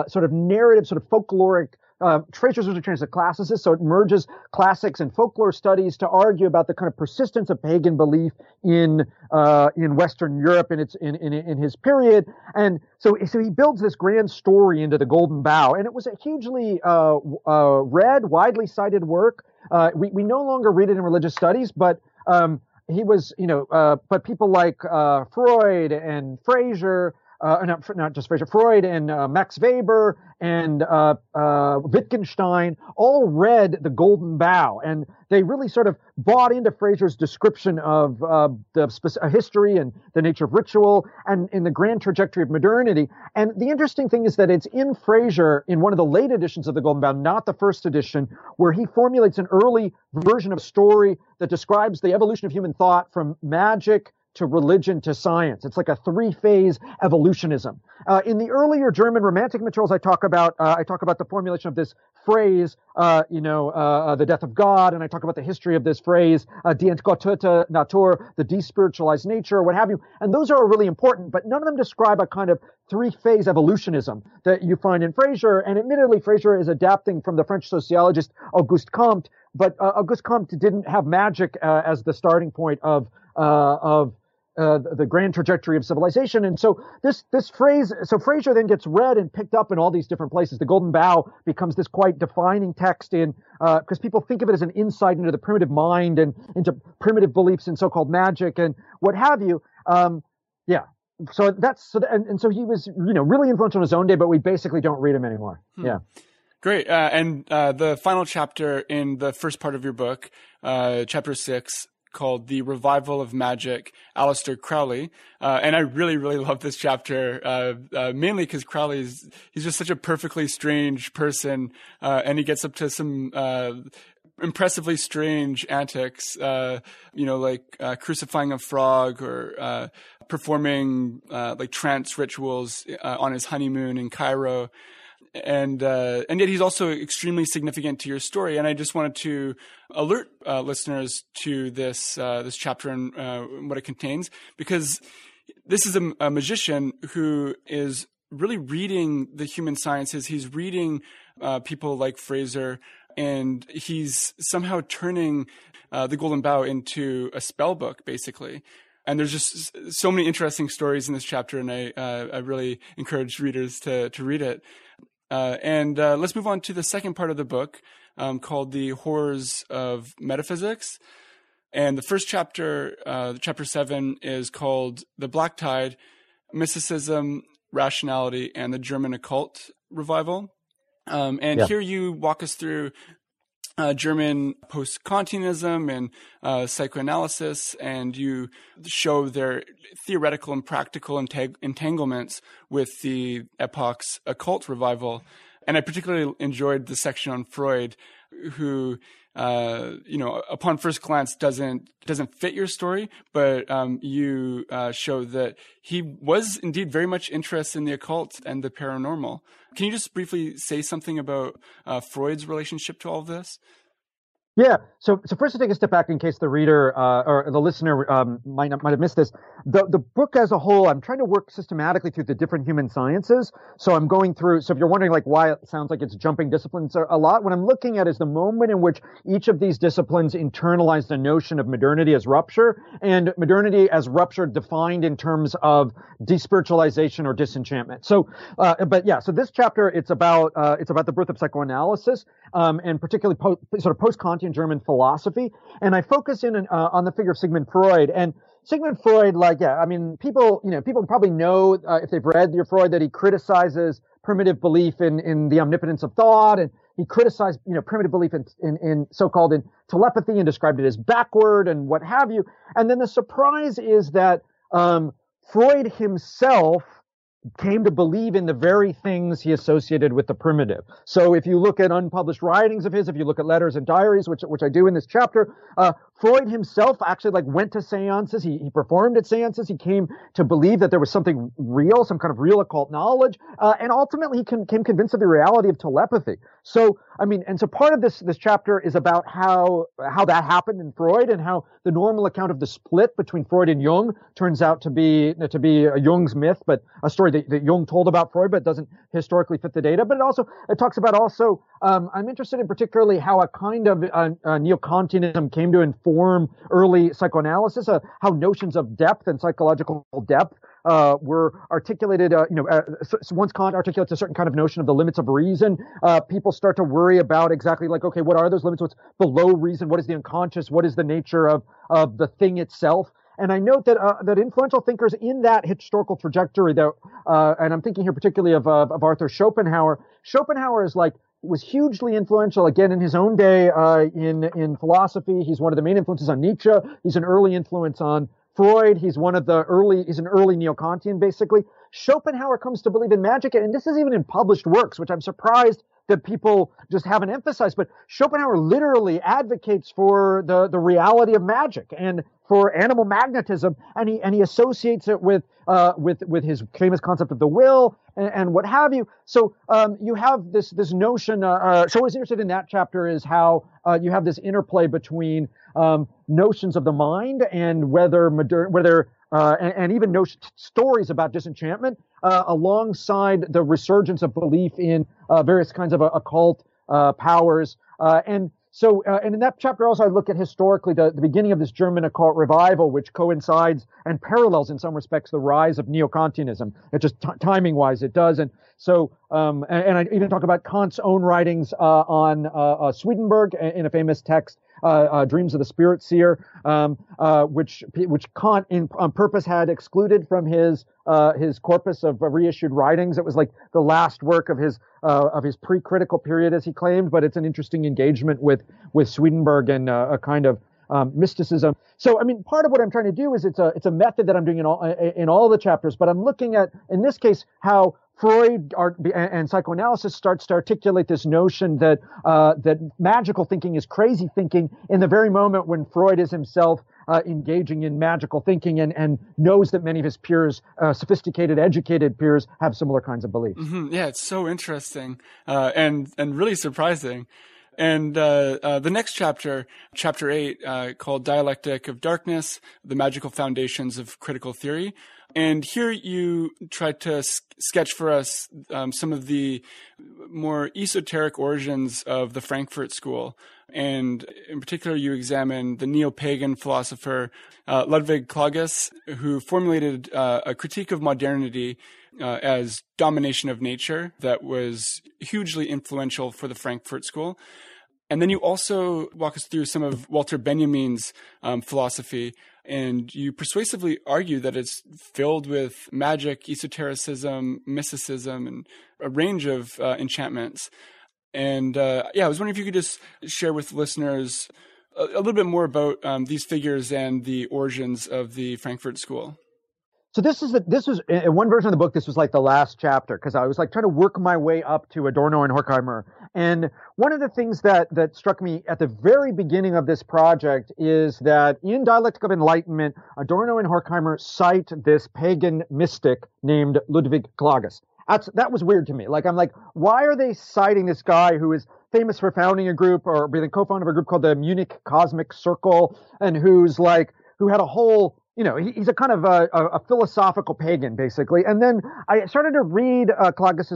sort of narrative, sort of folkloric uh, Frazer's are trained as a classicist, so it merges classics and folklore studies to argue about the kind of persistence of pagan belief in uh, in Western Europe in its in, in, in his period. And so so he builds this grand story into the Golden Bough, and it was a hugely uh, uh read, widely cited work. Uh, we we no longer read it in religious studies, but um, he was you know uh, but people like Freud and Frazer uh, not, not just Frazer, Freud and uh, Max Weber and uh, uh, Wittgenstein all read The Golden Bough, and they really sort of bought into Frazer's description of uh, the specific, history and the nature of ritual and in the grand trajectory of modernity. And the interesting thing is that it's in Frazer, in one of the late editions of The Golden Bough, not the first edition, where he formulates an early version of a story that describes the evolution of human thought from magic to religion to science. It's like a three phase evolutionism. Uh, in the earlier German romantic materials, I talk about uh, I talk about the formulation of this phrase, uh, you know, uh, uh, the death of God, and I talk about the history of this phrase, uh, die entgottete Natur, the despiritualized nature, what have you. And those are really important, but none of them describe a kind of three-phase evolutionism that you find in Frazer. And admittedly, Frazer is adapting from the French sociologist Auguste Comte, but Auguste Comte didn't have magic as the starting point of of uh, the grand trajectory of civilization. And so this this phrase, so Frazer then gets read and picked up in all these different places. The Golden Bough becomes this quite defining text in because uh, people think of it as an insight into the primitive mind and into primitive beliefs in so-called magic and what have you. Um, yeah. So that's so, and, and so he was, you know, really influential in his own day, but we basically don't read him anymore. Hmm. Yeah. Great. Uh, and uh, the final chapter in the first part of your book, uh, chapter six, called The Revival of Magic, Aleister Crowley. Uh, and I really, really love this chapter, uh, uh, mainly because Crowley is, he's just such a perfectly strange person. Uh, and he gets up to some, uh, impressively strange antics, uh, you know, like crucifying a frog or performing like trance rituals on his honeymoon in Cairo and uh, and yet he's also extremely significant to your story. And I just wanted to alert uh, listeners to this uh, this chapter and uh, what it contains, because this is a, a, magician who is really reading the human sciences. He's reading uh, people like Frazer, and he's somehow turning uh, the Golden Bough into a spell book, basically and there's just so many interesting stories in this chapter, and I uh, I really encourage readers to to read it. Uh, and uh, let's move on to the second part of the book um, called The Horrors of Metaphysics. And the first chapter, uh, chapter seven, is called The Black Tide Mysticism, Rationality, and the German Occult Revival. Um, and yeah. here you walk us through uh, German post Kantianism and uh, psychoanalysis, and you show their theoretical and practical entang- entanglements with the epoch's occult revival. And I particularly enjoyed the section on Freud, who uh, you know, upon first glance doesn't doesn't fit your story, but um, you uh, show that he was indeed very much interested in the occult and the paranormal. Can you just briefly say something about uh, Freud's relationship to all of this? Yeah. So, so first to take a step back in case the reader uh, or the listener um, might not, might have missed this. The the book as a whole, I'm trying to work systematically through the different human sciences. So I'm going through. So if you're wondering like why it sounds like it's jumping disciplines a lot, what I'm looking at is the moment in which each of these disciplines internalize the notion of modernity as rupture and modernity as rupture defined in terms of despiritualization or disenchantment. So, uh, but yeah. So this chapter, it's about uh, it's about the birth of psychoanalysis um, and particularly po- sort of post Kantian German philosophy. And I focus in uh, on the figure of Sigmund Freud. And Sigmund Freud, like, yeah, I mean, people, you know, people probably know uh, if they've read your Freud that he criticizes primitive belief in in the omnipotence of thought, and he criticized, you know, primitive belief in in, in so-called in telepathy and described it as backward and what have you. And then the surprise is that um, Freud himself came to believe in the very things he associated with the primitive. So if you look at unpublished writings of his, if you look at letters and diaries, which which I do in this chapter, uh, Freud himself actually like went to seances. He, he performed at seances. He came to believe that there was something real, some kind of real occult knowledge, uh, and ultimately he came convinced of the reality of telepathy. So I mean, and so part of this this chapter is about how how that happened in Freud and how the normal account of the split between Freud and Jung turns out to be to be a Jung's myth, but a story that, that Jung told about Freud, but doesn't historically fit the data. But it also it talks about also um, I'm interested in particularly how a kind of uh, uh, neo-Kantianism came to inform early psychoanalysis, uh, how notions of depth and psychological depth uh, were articulated. Uh, you know, uh, so once Kant articulates a certain kind of notion of the limits of reason, uh, people start to worry about exactly like, okay, what are those limits? What's below reason? What is the unconscious? What is the nature of of the thing itself? And I note that uh, that influential thinkers in that historical trajectory, that, uh, and I'm thinking here particularly of, of Arthur Schopenhauer. Schopenhauer is like was hugely influential again in his own day uh, in in philosophy. He's one of the main influences on Nietzsche. He's an early influence on Freud. He's one of the early. He's an early neo-Kantian, basically. Schopenhauer comes to believe in magic, and this is even in published works, which I'm surprised that people just haven't emphasized. But Schopenhauer literally advocates for the, the reality of magic and for animal magnetism, and he and he associates it with uh, with with his famous concept of the will and, and what have you. So um, you have this this notion. Uh, uh, so what was interested in that chapter is how uh, you have this interplay between um, notions of the mind and whether modern whether uh, and, and, even notion, stories about disenchantment uh, alongside the resurgence of belief in various kinds of occult powers and so, uh, and in that chapter also, I look at historically the, the beginning of this German occult revival, which coincides and parallels in some respects the rise of neo-Kantianism. It just t- timing-wise, it does. And so, um, and, and, I even talk about Kant's own writings uh, on uh, uh Swedenborg in a famous text uh, uh, Dreams of the Spirit Seer, um, uh, which which Kant in, on purpose had excluded from his his corpus of reissued writings. It was like the last work of his of his pre-critical period, as he claimed. But it's an interesting engagement with with Swedenborg and a kind of um, mysticism. So, I mean, part of what I'm trying to do is it's a it's a method that I'm doing in all in all the chapters, but I'm looking at in this case how Freud and psychoanalysis starts to articulate this notion that uh, that magical thinking is crazy thinking in the very moment when Freud is himself uh, engaging in magical thinking and, and knows that many of his peers, uh, sophisticated, educated peers, have similar kinds of beliefs. Mm-hmm. Yeah, it's so interesting uh, and and really surprising. And uh, uh, the next chapter, chapter eight, uh, called Dialectic of Darkness, the Magical Foundations of Critical Theory. And here you try to s- sketch for us um, some of the more esoteric origins of the Frankfurt School. And in particular, you examine the neo pagan philosopher uh, Ludwig Klages, who formulated uh, a critique of modernity uh, as domination of nature that was hugely influential for the Frankfurt School. And then you also walk us through some of Walter Benjamin's um, philosophy, and you persuasively argue that it's filled with magic, esotericism, mysticism, and a range of uh, enchantments. And uh, yeah, I was wondering if you could just share with listeners a, a little bit more about um, these figures and the origins of the Frankfurt School. So this is the, this was in one version of the book. This was like the last chapter because I was like trying to work my way up to Adorno and Horkheimer. And one of the things that that struck me at the very beginning of this project is that in Dialectic of Enlightenment, Adorno and Horkheimer cite this pagan mystic named Ludwig Klages. That's, that was weird to me. Like I'm like, why are they citing this guy who is famous for founding a group or being the co-founder of a group called the Munich Cosmic Circle and who's like who had a whole you know, he's a kind of a, a, philosophical pagan, basically. And then I started to read uh,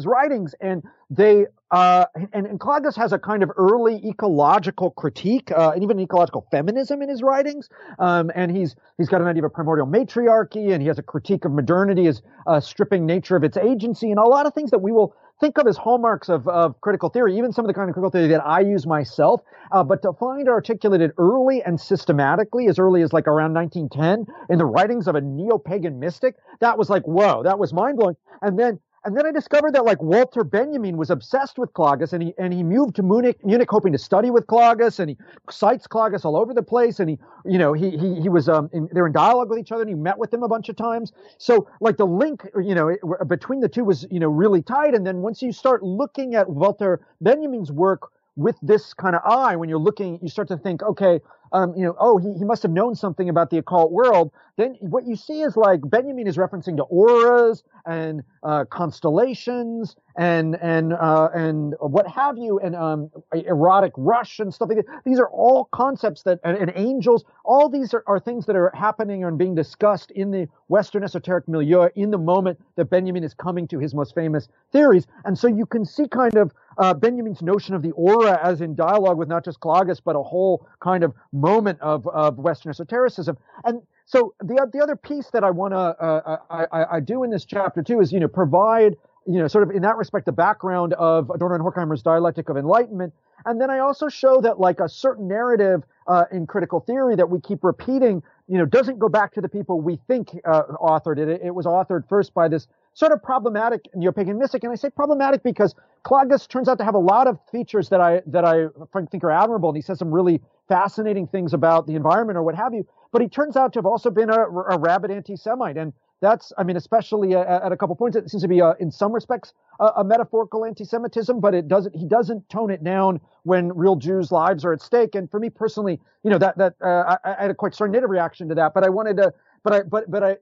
writings, and they uh, and, and has a kind of early ecological critique uh, and even ecological feminism in his writings. Um, and he's he's got an idea of a primordial matriarchy, and he has a critique of modernity as uh, stripping nature of its agency, and a lot of things that we will think of as hallmarks of, of critical theory, even some of the kind of critical theory that I use myself, uh, but to find articulated early and systematically, as early as like around 1910, in the writings of a neo-pagan mystic, that was like, whoa, that was mind-blowing. And then and then I discovered that like Walter Benjamin was obsessed with Klages and he and he moved to Munich, Munich hoping to study with Klages and he cites Klages all over the place and he you know he he he was um in, they're in dialogue with each other and he met with him a bunch of times. So like the link you know between the two was you know really tight and then once you start looking at Walter Benjamin's work with this kind of eye when you're looking you start to think okay um, you know, oh, he, he must have known something about the occult world. Then what you see is like Benjamin is referencing to auras and uh, constellations and and uh, and what have you, and um, erotic rush and stuff like that. These are all concepts that and, and angels. All these are, are things that are happening and being discussed in the Western esoteric milieu in the moment that Benjamin is coming to his most famous theories. And so you can see kind of uh, Benjamin's notion of the aura as in dialogue with not just Klages, but a whole kind of moment of, of Western esotericism. And so the, the other piece that I want to, uh, I, I do in this chapter too is, you know, provide, you know, sort of in that respect, the background of Adorno and Horkheimer's dialectic of enlightenment. And then I also show that like a certain narrative uh, in critical theory that we keep repeating, you know, doesn't go back to the people we think uh, authored it. It was authored first by this sort of problematic neo-pagan mystic. And I say problematic because Klages turns out to have a lot of features that I that I think are admirable, and he says some really fascinating things about the environment or what have you. But he turns out to have also been a, a rabid anti-Semite, and that's, I mean, especially at, at a couple points, it seems to be, uh, in some respects, a metaphorical anti-Semitism, but it doesn't. He doesn't tone it down when real Jews' lives are at stake. And for me personally, you know, that that uh, I, I, had a quite negative reaction to that. But I wanted to, but I, but but I,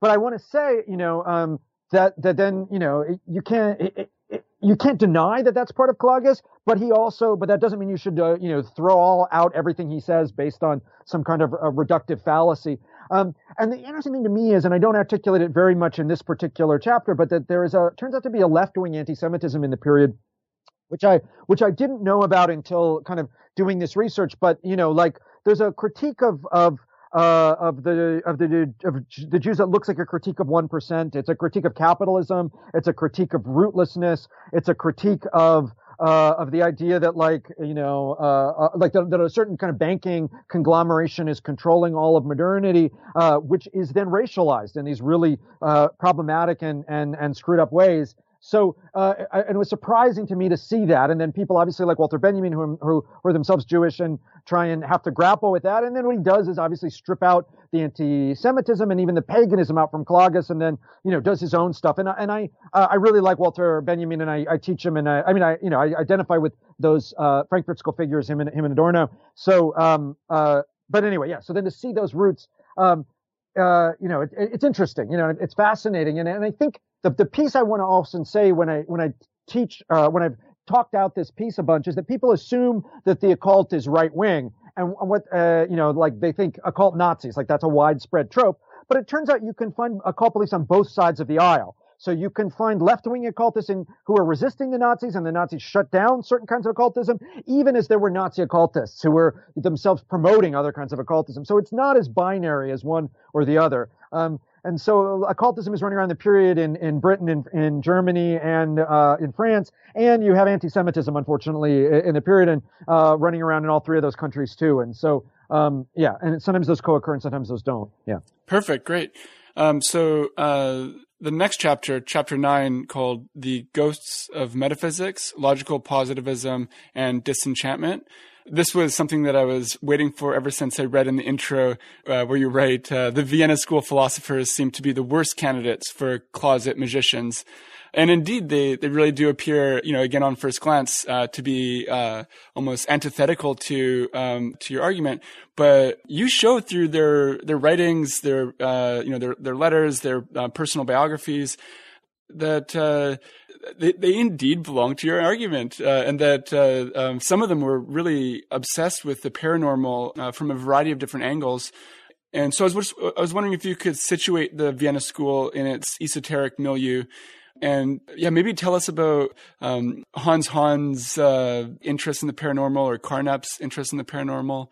but I want to say, you know, um, that that then, you know, you can't. It, it, you can't deny that that's part of Klages, but he also, but that doesn't mean you should, uh, you know, throw all out everything he says based on some kind of reductive fallacy. Um, and the interesting thing to me is, and I don't articulate it very much in this particular chapter, but that there is a turns out to be a left-wing anti-Semitism in the period, which I which I didn't know about until kind of doing this research. But you know, like there's a critique of of uh, of the of the of the Jews that looks like a critique of one percent. It's a critique of capitalism. It's a critique of rootlessness. It's a critique of uh, of the idea that like you know uh, uh, like that, that, a certain kind of banking conglomeration is controlling all of modernity, uh, which is then racialized in these really uh, problematic and and and screwed up ways. So, uh, and it was surprising to me to see that. And then people obviously like Walter Benjamin, who, who were themselves Jewish and try and have to grapple with that. And then what he does is obviously strip out the anti-Semitism and even the paganism out from Klages and then, you know, does his own stuff. And, and I, uh, I really like Walter Benjamin and I, I teach him and I, I mean, I, you know, I identify with those, uh, Frankfurt School figures, him and, him and Adorno. So, um, uh, but anyway, yeah. So then to see those roots, um, uh, you know, it, it's interesting, you know, it's fascinating. And, and I think the, the piece I want to often say when I, when I teach, uh, when I've talked out this piece a bunch is that people assume that the occult is right wing and what, uh, you know, like they think occult Nazis, like that's a widespread trope. But it turns out you can find occult beliefs on both sides of the aisle. So you can find left-wing occultists in, who are resisting the Nazis and the Nazis shut down certain kinds of occultism, even as there were Nazi occultists who were themselves promoting other kinds of occultism. So it's not as binary as one or the other. Um, and so occultism is running around the period in, in Britain, in, in Germany, and uh, in France. And you have anti-Semitism, unfortunately, in the period and uh, running around in all three of those countries too. And so, um, yeah, and sometimes those co-occur and sometimes those don't. Yeah. Perfect. Great. Um, so uh, the next chapter, chapter nine, called "The Ghosts of Metaphysics: Logical Positivism and Disenchantment." This was something that I was waiting for ever since I read in the intro uh, where you write, uh, the Vienna school philosophers seem to be the worst candidates for closet magicians. And indeed, they, they really do appear, you know, again on first glance, uh, to be uh, almost antithetical to um, to your argument. But you show through their their writings, their uh, you know their their letters, their uh, personal biographies, that they, they indeed belong to your argument, uh, and that uh, um, some of them were really obsessed with the paranormal uh, from a variety of different angles. And so I was, I was wondering if you could situate the Vienna School in its esoteric milieu. And yeah, maybe tell us about um, Hans Hahn's uh, interest in the paranormal or Carnap's interest in the paranormal.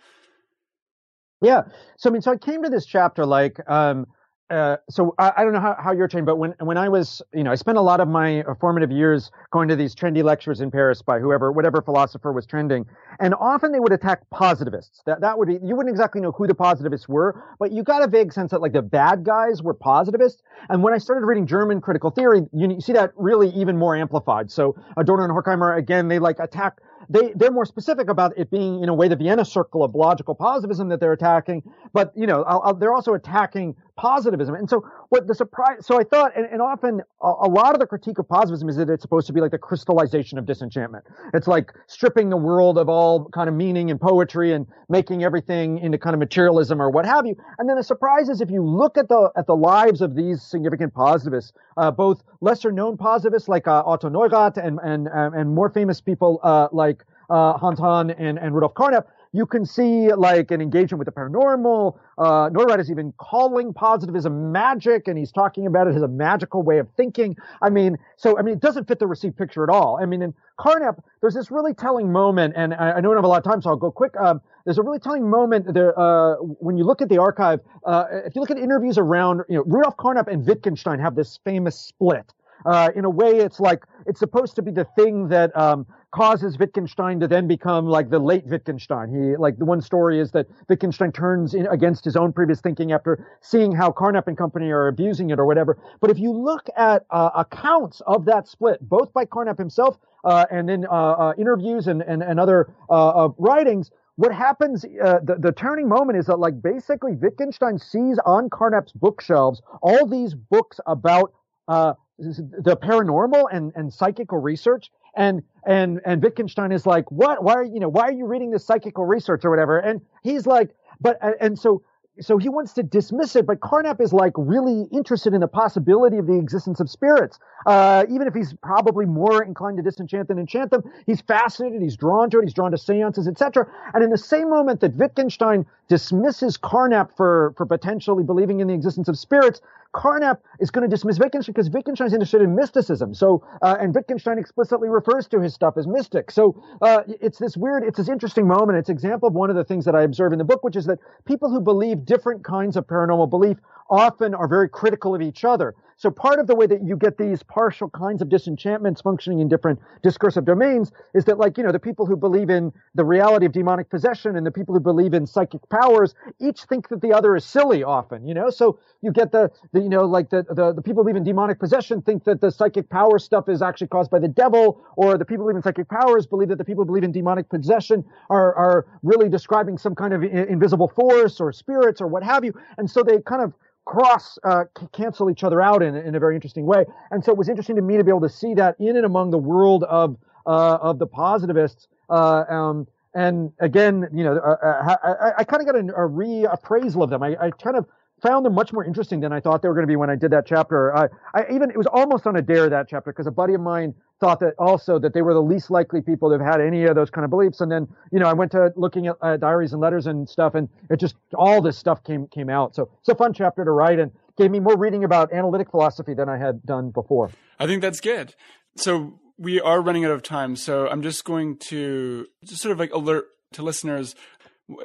Yeah. So, I mean, so I came to this chapter like, um, uh, so I, I, don't know how, how you're trained, but when when I was, you know, I spent a lot of my formative years going to these trendy lectures in Paris by whoever, whatever philosopher was trending, and often they would attack positivists. That that would be you wouldn't exactly know who the positivists were, but you got a vague sense that like the bad guys were positivists. And when I started reading German critical theory, you, you see that really even more amplified. So Adorno and Horkheimer again, they like attack they they're more specific about it being in a way the Vienna Circle of logical positivism that they're attacking, but you know I'll, I'll, they're also attacking positivism. And so what the surprise? So I thought, and, and often a, a, lot of the critique of positivism is that it's supposed to be like the crystallization of disenchantment. It's like stripping the world of all kind of meaning and poetry and making everything into kind of materialism or what have you. And then the surprise is if you look at the at the lives of these significant positivists, uh, both lesser known positivists like uh, Otto Neurath and and and more famous people uh, like uh, Hans Hahn and, and Rudolf Carnap, you can see like an engagement with the paranormal. Uh, Neurath is even calling positivism magic, and he's talking about it as a magical way of thinking. I mean, so I mean, it doesn't fit the received picture at all. I mean, in Carnap, there's this really telling moment, and I, I don't have a lot of time, so I'll go quick. Um, there's a really telling moment there uh, when you look at the archive. Uh, if you look at interviews around, you know, Rudolf Carnap and Wittgenstein have this famous split. Uh, in a way, it's like it's supposed to be the thing that um, causes Wittgenstein to then become like the late Wittgenstein. He like the one story is that Wittgenstein turns in against his own previous thinking after seeing how Carnap and company are abusing it or whatever. But if you look at uh, accounts of that split, both by Carnap himself uh, and then uh, uh interviews and and, and other uh, writings, what happens, uh, the, the turning moment is that like basically Wittgenstein sees on Carnap's bookshelves all these books about uh, the paranormal and, and psychical research. And, and, and Wittgenstein is like, what, why are, you know, why are you reading this psychical research or whatever? And he's like, but, and so so he wants to dismiss it, but Carnap is like really interested in the possibility of the existence of spirits. Uh, even if he's probably more inclined to disenchant than enchant them, he's fascinated, he's drawn to it, he's drawn to seances, etc. And in the same moment that Wittgenstein dismisses Carnap for, for potentially believing in the existence of spirits, Carnap is going to dismiss Wittgenstein because Wittgenstein's interested in mysticism. So, uh, and Wittgenstein explicitly refers to his stuff as mystic. So, uh, it's this weird, it's this interesting moment. It's example of one of the things that I observe in the book, which is that people who believe different kinds of paranormal belief often are very critical of each other. So part of the way that you get these partial kinds of disenchantments functioning in different discursive domains is that like, you know, the people who believe in the reality of demonic possession and the people who believe in psychic powers each think that the other is silly often, you know? So you get the, the you know, like the, the, the people who believe in demonic possession think that the psychic power stuff is actually caused by the devil, or the people who believe in psychic powers believe that the people who believe in demonic possession are, are really describing some kind of invisible force or spirits or what have you. And so they kind of cross uh, cancel each other out in, in a very interesting way. And so it was interesting to me to be able to see that in and among the world of uh, of the positivists. Uh, um, and again, you know, uh, uh, I, I kind of got a, a reappraisal of them. I, I kind of found them much more interesting than I thought they were going to be when I did that chapter. I, I even it was almost on a dare that chapter because a buddy of mine thought that also that they were the least likely people to have had any of those kind of beliefs. And then you know I went to looking at uh, diaries and letters and stuff, and it just all this stuff came came out. So it's a fun chapter to write and gave me more reading about analytic philosophy than I had done before. I think that's good. So we are running out of time, so I'm just going to just sort of like alert to listeners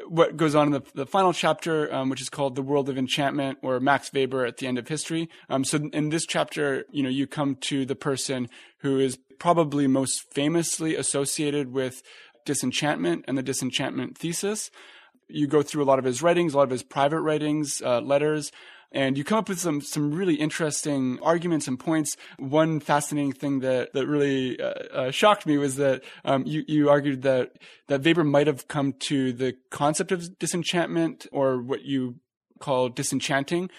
what goes on in the, the final chapter, um, which is called "The World of Enchantment" or Max Weber at the end of history. Um, so in this chapter, you know, you come to the person who is probably most famously associated with disenchantment and the disenchantment thesis. You go through a lot of his writings, a lot of his private writings, uh, letters, and you come up with some some really interesting arguments and points. One fascinating thing that that really uh, uh, shocked me was that um, you you argued that that Weber might have come to the concept of disenchantment or what you call disenchanting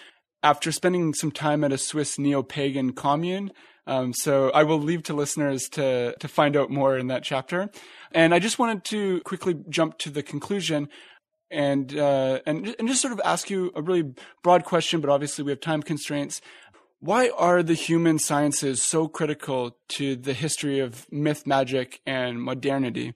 after spending some time at a Swiss neo-pagan commune. Um, so I will leave to listeners to to find out more in that chapter. And I just wanted to quickly jump to the conclusion and uh, and and just sort of ask you a really broad question, but obviously we have time constraints. Why are the human sciences so critical to the history of myth, magic, and modernity?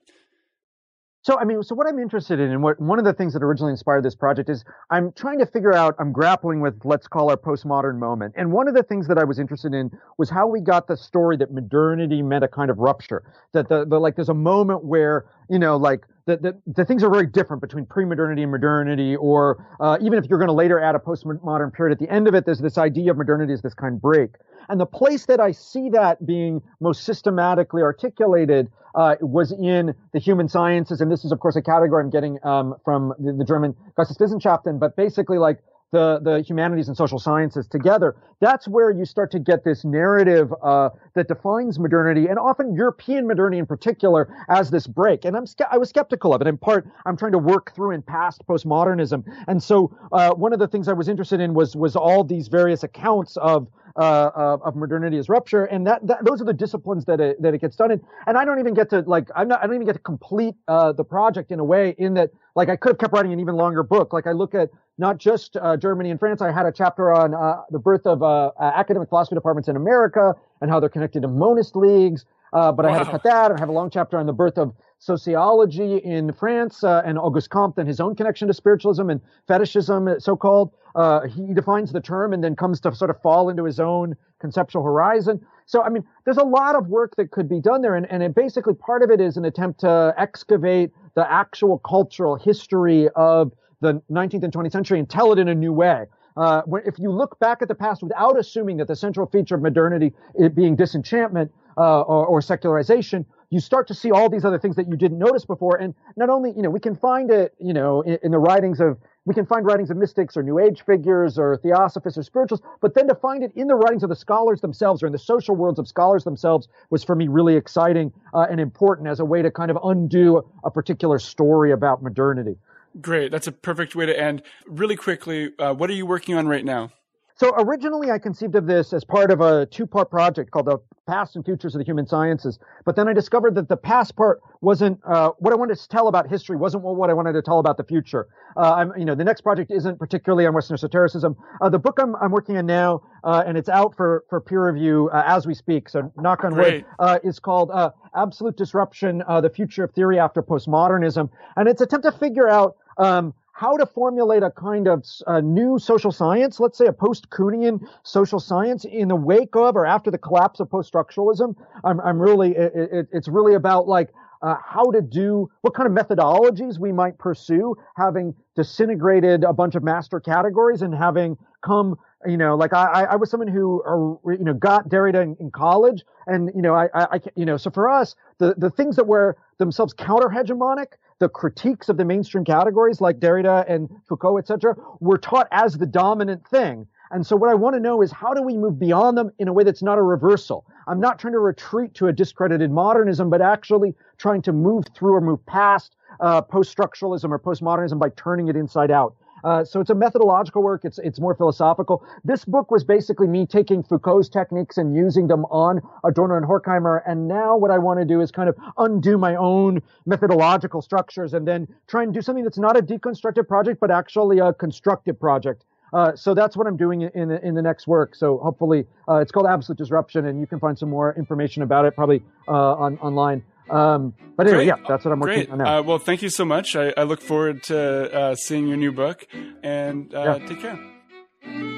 So, I mean, so what I'm interested in, and what one of the things that originally inspired this project is I'm trying to figure out, I'm grappling with, let's call our postmodern moment. And one of the things that I was interested in was how we got the story that modernity meant a kind of rupture. That the, the like, there's a moment where, you know, like, the, the, things are very different between pre-modernity and modernity, or uh, even if you're going to later add a postmodern period at the end of it, there's this idea of modernity as this kind of break. And the place that I see that being most systematically articulated uh, was in the human sciences, and this is of course a category I'm getting um, from the, the German Geisteswissenschaften, but basically like the, the humanities and social sciences together, that's where you start to get this narrative uh, that defines modernity and often European modernity in particular as this break. And I'm I was skeptical of it. In part, I'm trying to work through in past postmodernism. And so uh, one of the things I was interested in was was all these various accounts of uh, of, of, modernity as rupture, and that, that, those are the disciplines that it, that it gets done in. And I don't even get to like I'm not I don't even get to complete uh, the project in a way in that like I could have kept writing an even longer book. Like I look at not just uh, Germany and France. I had a chapter on uh, the birth of uh, academic philosophy departments in America and how they're connected to monist leagues. Uh, but wow. I had to cut that and I have a long chapter on the birth of sociology in France uh, and Auguste Comte and his own connection to spiritualism and fetishism, so called. Uh, he defines the term and then comes to sort of fall into his own conceptual horizon. So, I mean, there's a lot of work that could be done there. And, and it basically part of it is an attempt to excavate the actual cultural history of the 19th and 20th century and tell it in a new way. Uh, if you look back at the past without assuming that the central feature of modernity being disenchantment uh, or, or, secularization, you start to see all these other things that you didn't notice before. And not only, you know, we can find it, you know, in, in the writings of we can find writings of mystics or New Age figures or theosophists or spirituals, but then to find it in the writings of the scholars themselves or in the social worlds of scholars themselves was for me really exciting uh, and important as a way to kind of undo a particular story about modernity. Great. That's a perfect way to end. Really quickly, uh, what are you working on right now? So originally, I conceived of this as part of a two-part project called the Past and Futures of the Human Sciences. But then I discovered that the past part wasn't uh, what I wanted to tell about history. wasn't what I wanted to tell about the future. Uh, I'm, you know, the next project isn't particularly on Western esotericism. Uh, the book I'm, I'm working on now, uh, and it's out for for peer review uh, as we speak. So knock on Great. wood, uh, is called Absolute Disruption: The Future of Theory After Postmodernism, and it's attempt to figure out. Um, how to formulate a kind of new social science, let's say a post-Kuhnian social science in the wake of or after the collapse of post-structuralism. I'm, I'm really, it, it, it's really about like uh, how to do, what kind of methodologies we might pursue, having disintegrated a bunch of master categories and having come, you know, like I, I was someone who, uh, you know, got Derrida in, in college, and you know, I, I, you know, so for us, the the things that were themselves counter hegemonic the critiques of the mainstream categories like Derrida and Foucault, etc., were taught as the dominant thing. And so what I want to know is how do we move beyond them in a way that's not a reversal? I'm not trying to retreat to a discredited modernism, but actually trying to move through or move past uh, post-structuralism or postmodernism by turning it inside out. Uh, so it's a methodological work. It's it's more philosophical. This book was basically me taking Foucault's techniques and using them on Adorno and Horkheimer. And now what I want to do is kind of undo my own methodological structures and then try and do something that's not a deconstructive project, but actually a constructive project. Uh, so that's what I'm doing in the, in the next work. So hopefully, uh, it's called Absolute Disruption, and you can find some more information about it probably uh, on online. Um, but anyway, Great. yeah, that's what I'm working Great. on now. Uh, well, thank you so much. I, I look forward to uh, seeing your new book, and uh, yeah. take care.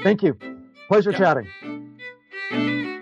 Thank you. Pleasure yeah. chatting.